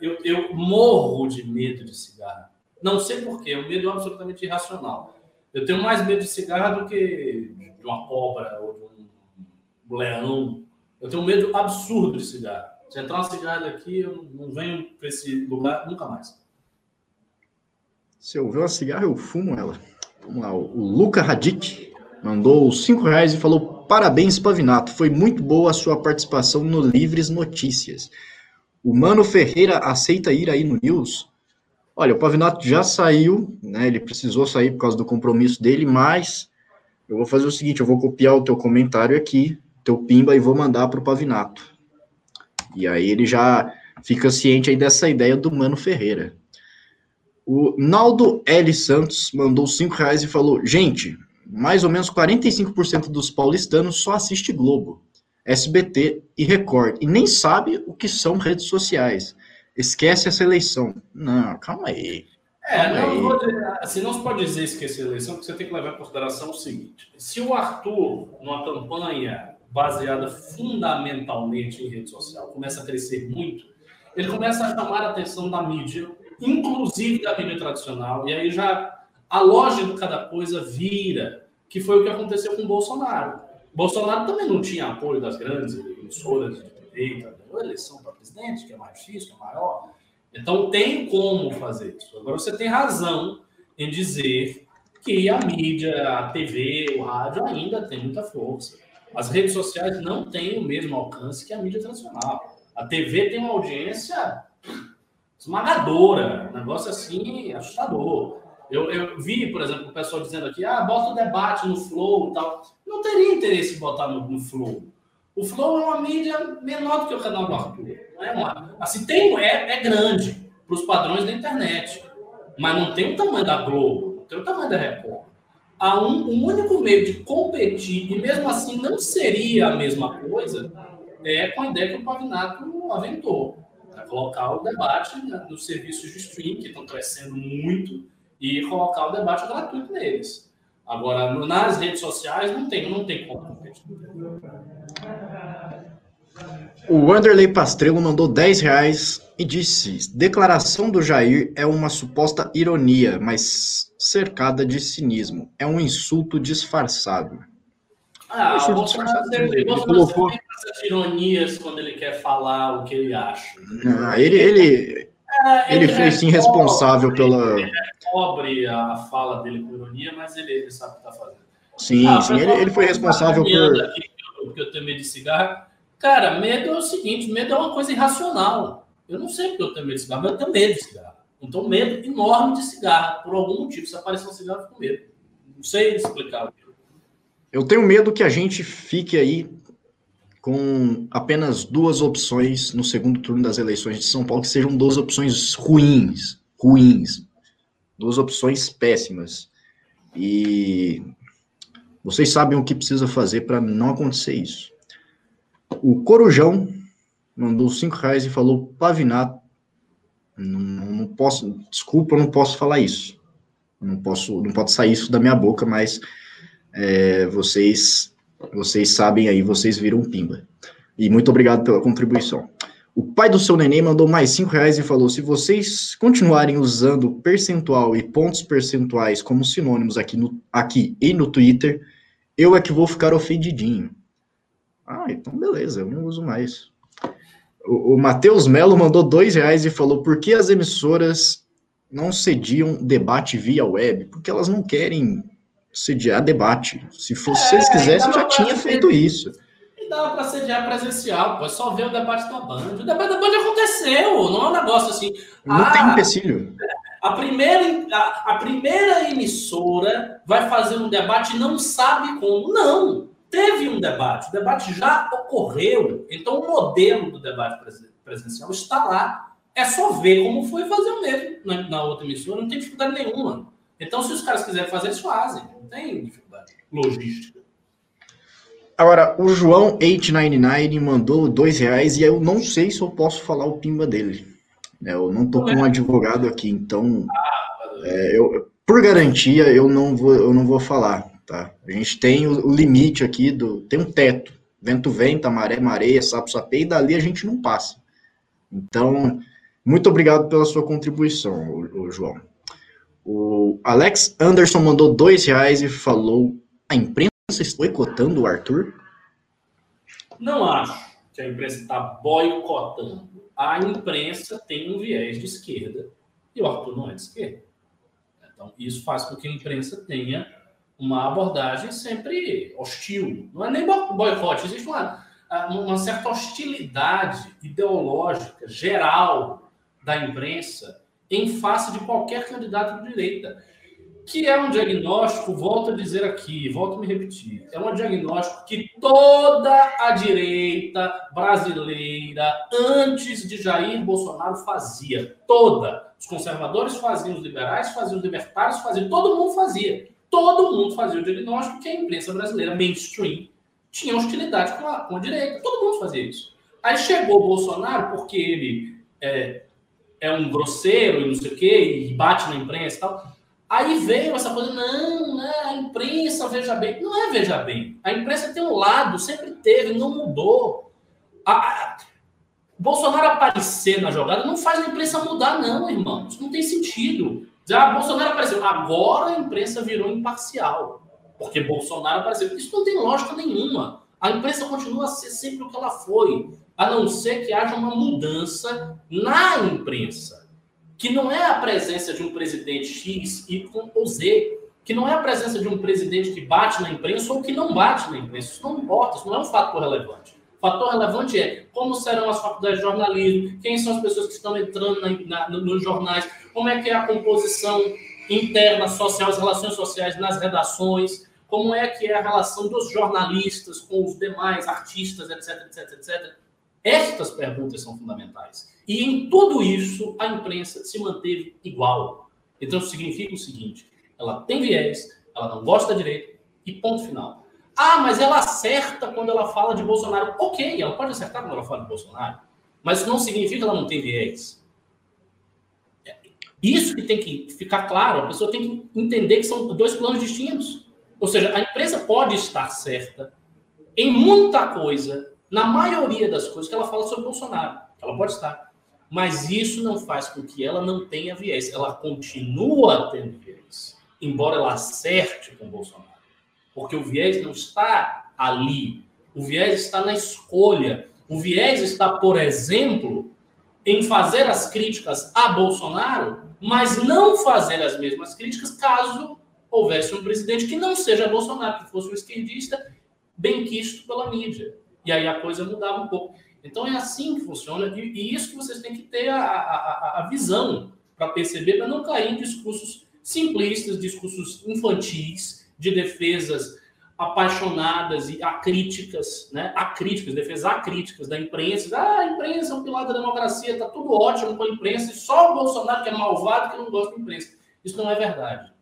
eu, eu morro de medo de cigarra. Não sei porquê, é um medo absolutamente irracional. Eu tenho mais medo de cigarra do que de uma cobra ou de um leão eu tenho um medo absurdo de cigarro. Se entrar uma cigarra aqui, eu não venho para esse lugar nunca mais. Se eu ver uma cigarra, eu fumo ela. Vamos lá, o Luca Radic mandou cinco reais e falou: parabéns, Pavinato. Foi muito boa a sua participação no Livres Notícias. O Mano Ferreira aceita ir aí no News? Olha, o Pavinato já saiu, né? Ele precisou sair por causa do compromisso dele, mas eu vou fazer o seguinte: eu vou copiar o teu comentário aqui, teu pimba e vou mandar para o Pavinato. E aí ele já fica ciente aí dessa ideia do Mano Ferreira. O Naldo L. Santos mandou cinco reais e falou: gente, mais ou menos 45% dos paulistanos só assiste Globo, SBT e Record e nem sabe o que são redes sociais. Esquece essa eleição. Não, calma aí. É, não, vou, assim, não se pode dizer esquecer a eleição, porque você tem que levar em consideração o seguinte: se o Arthur, numa campanha baseada fundamentalmente em rede social, começa a crescer muito, ele começa a chamar a atenção da mídia, inclusive da mídia tradicional, e aí já a lógica de cada coisa vira, que foi o que aconteceu com o Bolsonaro. Bolsonaro também não tinha apoio das grandes emissoras de direita, a eleição para presidente, que é mais difícil, que é maior. Então tem como fazer isso. Agora você tem razão em dizer que a mídia, a TV, o rádio ainda tem muita força. As redes sociais não têm o mesmo alcance que a mídia tradicional. A TV tem uma audiência esmagadora, um negócio assim assustador. Eu, eu, vi, por exemplo, o pessoal dizendo aqui, ah, bota o debate no Flow e tal. Não teria interesse em botar no, no Flow. O Flow é uma mídia menor do que o canal do Arthur. Não é uma, assim, tem, é, é grande para os padrões da internet, mas não tem o tamanho da Globo, não tem o tamanho da Record há um, um, único meio de competir, e mesmo assim não seria a mesma coisa, é com a ideia que o Pavinato aventou. Né? Colocar o debate nos serviços de streaming, que estão crescendo muito, e colocar o debate gratuito neles. Agora, nas redes sociais, não tem, não tem como competir. O Wanderley Pastrello mandou 10 reais e disse: declaração do Jair é uma suposta ironia, mas cercada de cinismo. É um insulto disfarçado. Ah, o Bolsonaro sempre, ele colocou... essas ironias quando ele quer falar o que ele acha. Ah, ele, ele, é, ele, ele foi sim responsável pela. Ele cobre a fala dele com ironia, mas ele, ele sabe o que está fazendo. Sim, ah, sim, ele, ele foi responsável por. Aqui, porque eu tenho medo de cigarro. Cara, medo é o seguinte: medo é uma coisa irracional. Eu não sei porque eu tenho medo de cigarro, mas eu tenho medo de cigarro. Então, medo enorme de cigarro. Por algum motivo, se aparecer um cigarro, eu fico medo. Não sei explicar. Eu tenho medo que a gente fique aí com apenas duas opções no segundo turno das eleições de São Paulo, que sejam duas opções ruins. Ruins. Duas opções péssimas. E vocês sabem o que precisa fazer para não acontecer isso. O Corujão mandou cinco reais e falou Pavinato não, não, posso, desculpa, eu não posso falar isso. Não posso, não pode sair isso da minha boca, mas é, vocês, vocês sabem aí, vocês viram pimba. E muito obrigado pela contribuição. O pai do seu neném mandou mais cinco reais e falou: se vocês continuarem usando percentual e pontos percentuais como sinônimos aqui, no, aqui e no Twitter, eu é que vou ficar ofendidinho. Ah, então beleza, eu não uso mais. O, o Matheus Melo mandou dois reais e falou: por que as emissoras não cediam debate via web? Porque elas não querem sediar debate. Se vocês é, quisessem, já tinha feito isso. E dava para sediar presencial, pô, é só ver o debate da Band. O debate da Band aconteceu, não é um negócio assim. Não ah, tem empecilho. A primeira, a, a primeira emissora vai fazer um debate e não sabe como. Não! Teve um debate, o debate já ocorreu, então o modelo do debate presencial está lá. É só ver como foi fazer o mesmo na, na outra emissora, não tem dificuldade nenhuma. Então, se os caras quiserem fazer, eles fazem, não tem dificuldade logística. Agora, o João 899 mandou dois reais e eu não sei se eu posso falar o pimba dele. É, eu não tô com um advogado aqui, então, ah, é, eu, por garantia, eu não vou, eu não vou falar. Tá? A gente tem o, limite aqui, do, tem um teto. Vento venta, maré, mareia, sapo, sapê, e dali a gente não passa. Então, muito obrigado pela sua contribuição, o, o João. O Alex Anderson mandou dois reais e falou: a imprensa está boicotando o Arthur? Não acho que a imprensa está boicotando. A imprensa tem um viés de esquerda e o Arthur não é de esquerda. Então, isso faz com que a imprensa tenha uma abordagem sempre hostil. Não é nem boicote, existe uma, uma certa hostilidade ideológica geral da imprensa em face de qualquer candidato de direita. que é um diagnóstico, volto a dizer aqui, volto a me repetir, é um diagnóstico que toda a direita brasileira, antes de Jair Bolsonaro, fazia. Toda. Os conservadores faziam, os liberais faziam, os libertários faziam, todo mundo fazia. Todo mundo fazia o diagnóstico que a imprensa brasileira, mainstream, tinha hostilidade com a, com a direita. Todo mundo fazia isso. Aí chegou o Bolsonaro, porque ele é, é um grosseiro e não sei o quê, e bate na imprensa e tal Aí veio essa coisa, não, né, a imprensa, veja bem. Não é veja bem. A imprensa tem um lado, sempre teve, não mudou. A, a, Bolsonaro aparecer na jogada não faz a imprensa mudar, não, irmão. Isso não tem sentido. Já Bolsonaro apareceu, agora a imprensa virou imparcial. Porque Bolsonaro apareceu. Isso não tem lógica nenhuma. A imprensa continua a ser sempre o que ela foi, a não ser que haja uma mudança na imprensa que não é a presença de um presidente X, Y ou Z, que não é a presença de um presidente que bate na imprensa ou que não bate na imprensa. Isso não importa, isso não é um fator relevante. Fator relevante é como serão as faculdades de jornalismo, quem são as pessoas que estão entrando na, na, nos jornais, como é que é a composição interna social, as relações sociais nas redações, como é que é a relação dos jornalistas com os demais artistas, etc, etc, etc. Estas perguntas são fundamentais. E em tudo isso, a imprensa se manteve igual. Então, significa o seguinte: ela tem viés, ela não gosta da direita, e ponto final. Ah, mas ela acerta quando ela fala de Bolsonaro. Ok, ela pode acertar quando ela fala de Bolsonaro, mas isso não significa que ela não tem viés. Isso que tem que ficar claro, a pessoa tem que entender que são dois planos distintos. Ou seja, a imprensa pode estar certa em muita coisa, na maioria das coisas que ela fala sobre Bolsonaro. Ela pode estar. Mas isso não faz com que ela não tenha viés. Ela continua tendo viés, embora ela acerte com Bolsonaro. Porque o viés não está ali. O viés está na escolha. O viés está, por exemplo, em fazer as críticas a Bolsonaro, mas não fazer as mesmas críticas caso houvesse um presidente que não seja Bolsonaro, que fosse um esquerdista bem quisto pela mídia. E aí a coisa mudava um pouco. Então é assim que funciona, e, e isso que vocês têm que ter a, a, a visão para perceber, para não cair em discursos simplistas, discursos infantis, de defesas apaixonadas e acríticas, né? Acríticas, defesas acríticas da imprensa. Ah, a imprensa é um pilar da democracia, tá tudo ótimo com a imprensa, e só o Bolsonaro que é malvado que não gosta da imprensa. Isso não é verdade.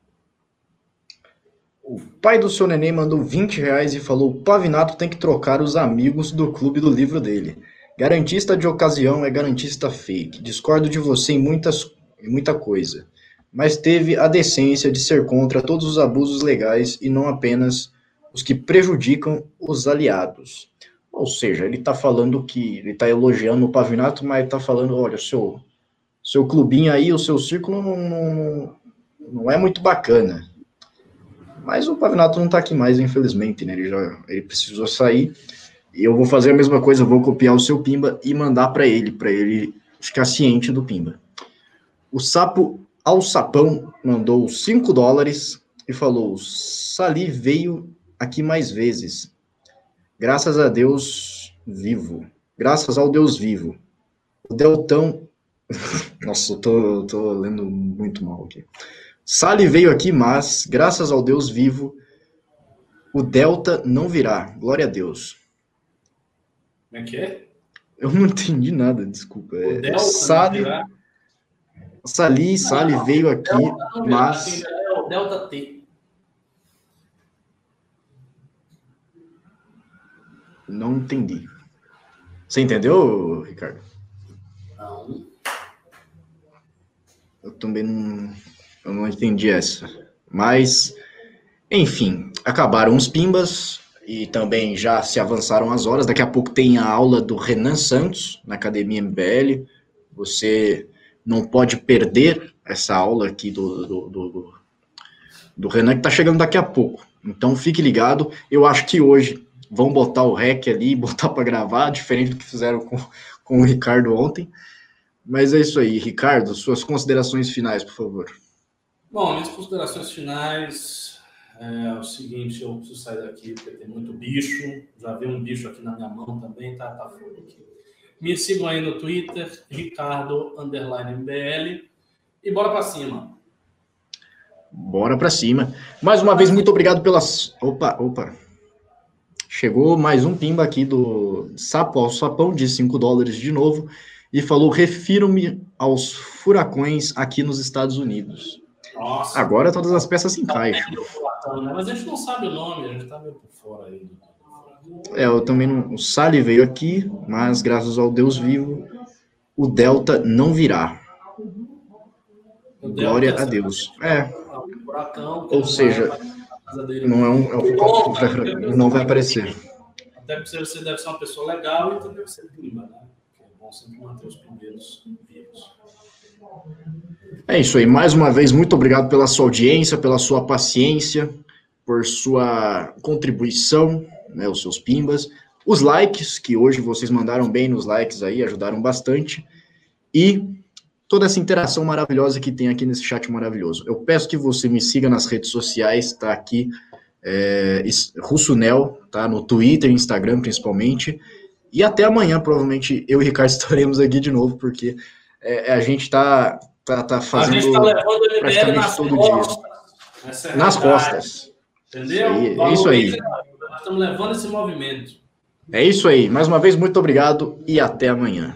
O pai do seu neném mandou 20 reais e falou: Pavinato tem que trocar os amigos do clube do livro dele. Garantista de ocasião é garantista fake. Discordo de você em, muitas, em muita coisa, mas teve a decência de ser contra todos os abusos legais e não apenas os que prejudicam os aliados. Ou seja, ele está falando que ele está elogiando o Pavinato, mas está falando, olha, seu seu clubinho aí, o seu círculo não, não, não é muito bacana. Mas o Pavinato não está aqui mais, infelizmente, né? Ele já ele precisou sair. E eu vou fazer a mesma coisa, vou copiar o seu Pimba e mandar para ele, para ele ficar ciente do Pimba. O sapo ao sapão mandou 5 dólares e falou: Sali veio aqui mais vezes. Graças a Deus vivo. Graças ao Deus vivo. O Deltão. Nossa, eu tô, eu tô lendo muito mal aqui. Sali veio aqui, mas, graças ao Deus vivo, o Delta não virá. Glória a Deus. Como é que é? Eu não entendi nada, desculpa. É, Delta Sali, Sali, Sali veio aqui, Delta mas. Delta T. Não entendi. Você entendeu, Ricardo? Não. Eu também não, eu não entendi essa. Mas, enfim, acabaram os pimbas e também já se avançaram as horas. Daqui a pouco tem a aula do Renan Santos na Academia MBL. Você não pode perder essa aula aqui do, do, do, do Renan, que está chegando daqui a pouco. Então fique ligado. Eu acho que hoje vão botar o REC ali, botar para gravar, diferente do que fizeram com, com o Ricardo ontem. Mas é isso aí, Ricardo, suas considerações finais, por favor. Bom, minhas considerações finais é o seguinte, eu preciso sair daqui porque tem muito bicho. Já vi um bicho aqui na minha mão também, tá, tá fogo aqui. Me sigam aí no Twitter, Ricardo underline MBL. E bora para cima. Bora para cima. Mais uma vez, muito obrigado pelas. Opa, opa. Chegou mais um pimba aqui do Sapo ao Sapão de 5 dólares de novo e falou: refiro-me aos furacões aqui nos Estados Unidos. Nossa. Agora todas as peças se encaixam. Né? Mas a gente não sabe o nome, a gente tá meio por fora aí. É, eu também não. O Sally veio aqui, mas graças ao Deus vivo, o Delta não virá. Glória a Deus. É. Ou seja, não é um, é um não vai aparecer. Até porque você deve ser uma pessoa legal e também deve ser prima, né? Porque é bom sempre manter os primeiros vivos. É isso aí. Mais uma vez, muito obrigado pela sua audiência, pela sua paciência, por sua contribuição, né, os seus pimbas, os likes, que hoje vocês mandaram bem nos likes aí, ajudaram bastante, e toda essa interação maravilhosa que tem aqui nesse chat maravilhoso. Eu peço que você me siga nas redes sociais, tá aqui, é, Russonel, tá, no Twitter, Instagram principalmente, e até amanhã, provavelmente, eu e o Ricardo estaremos aqui de novo, porque é, a gente tá, tá, tá fazendo. A gente tá levando o MBL nas todo costas. Dia. É nas costas. Entendeu? é isso aí. Nós estamos levando esse movimento. É isso aí. Mais uma vez, muito obrigado e até amanhã.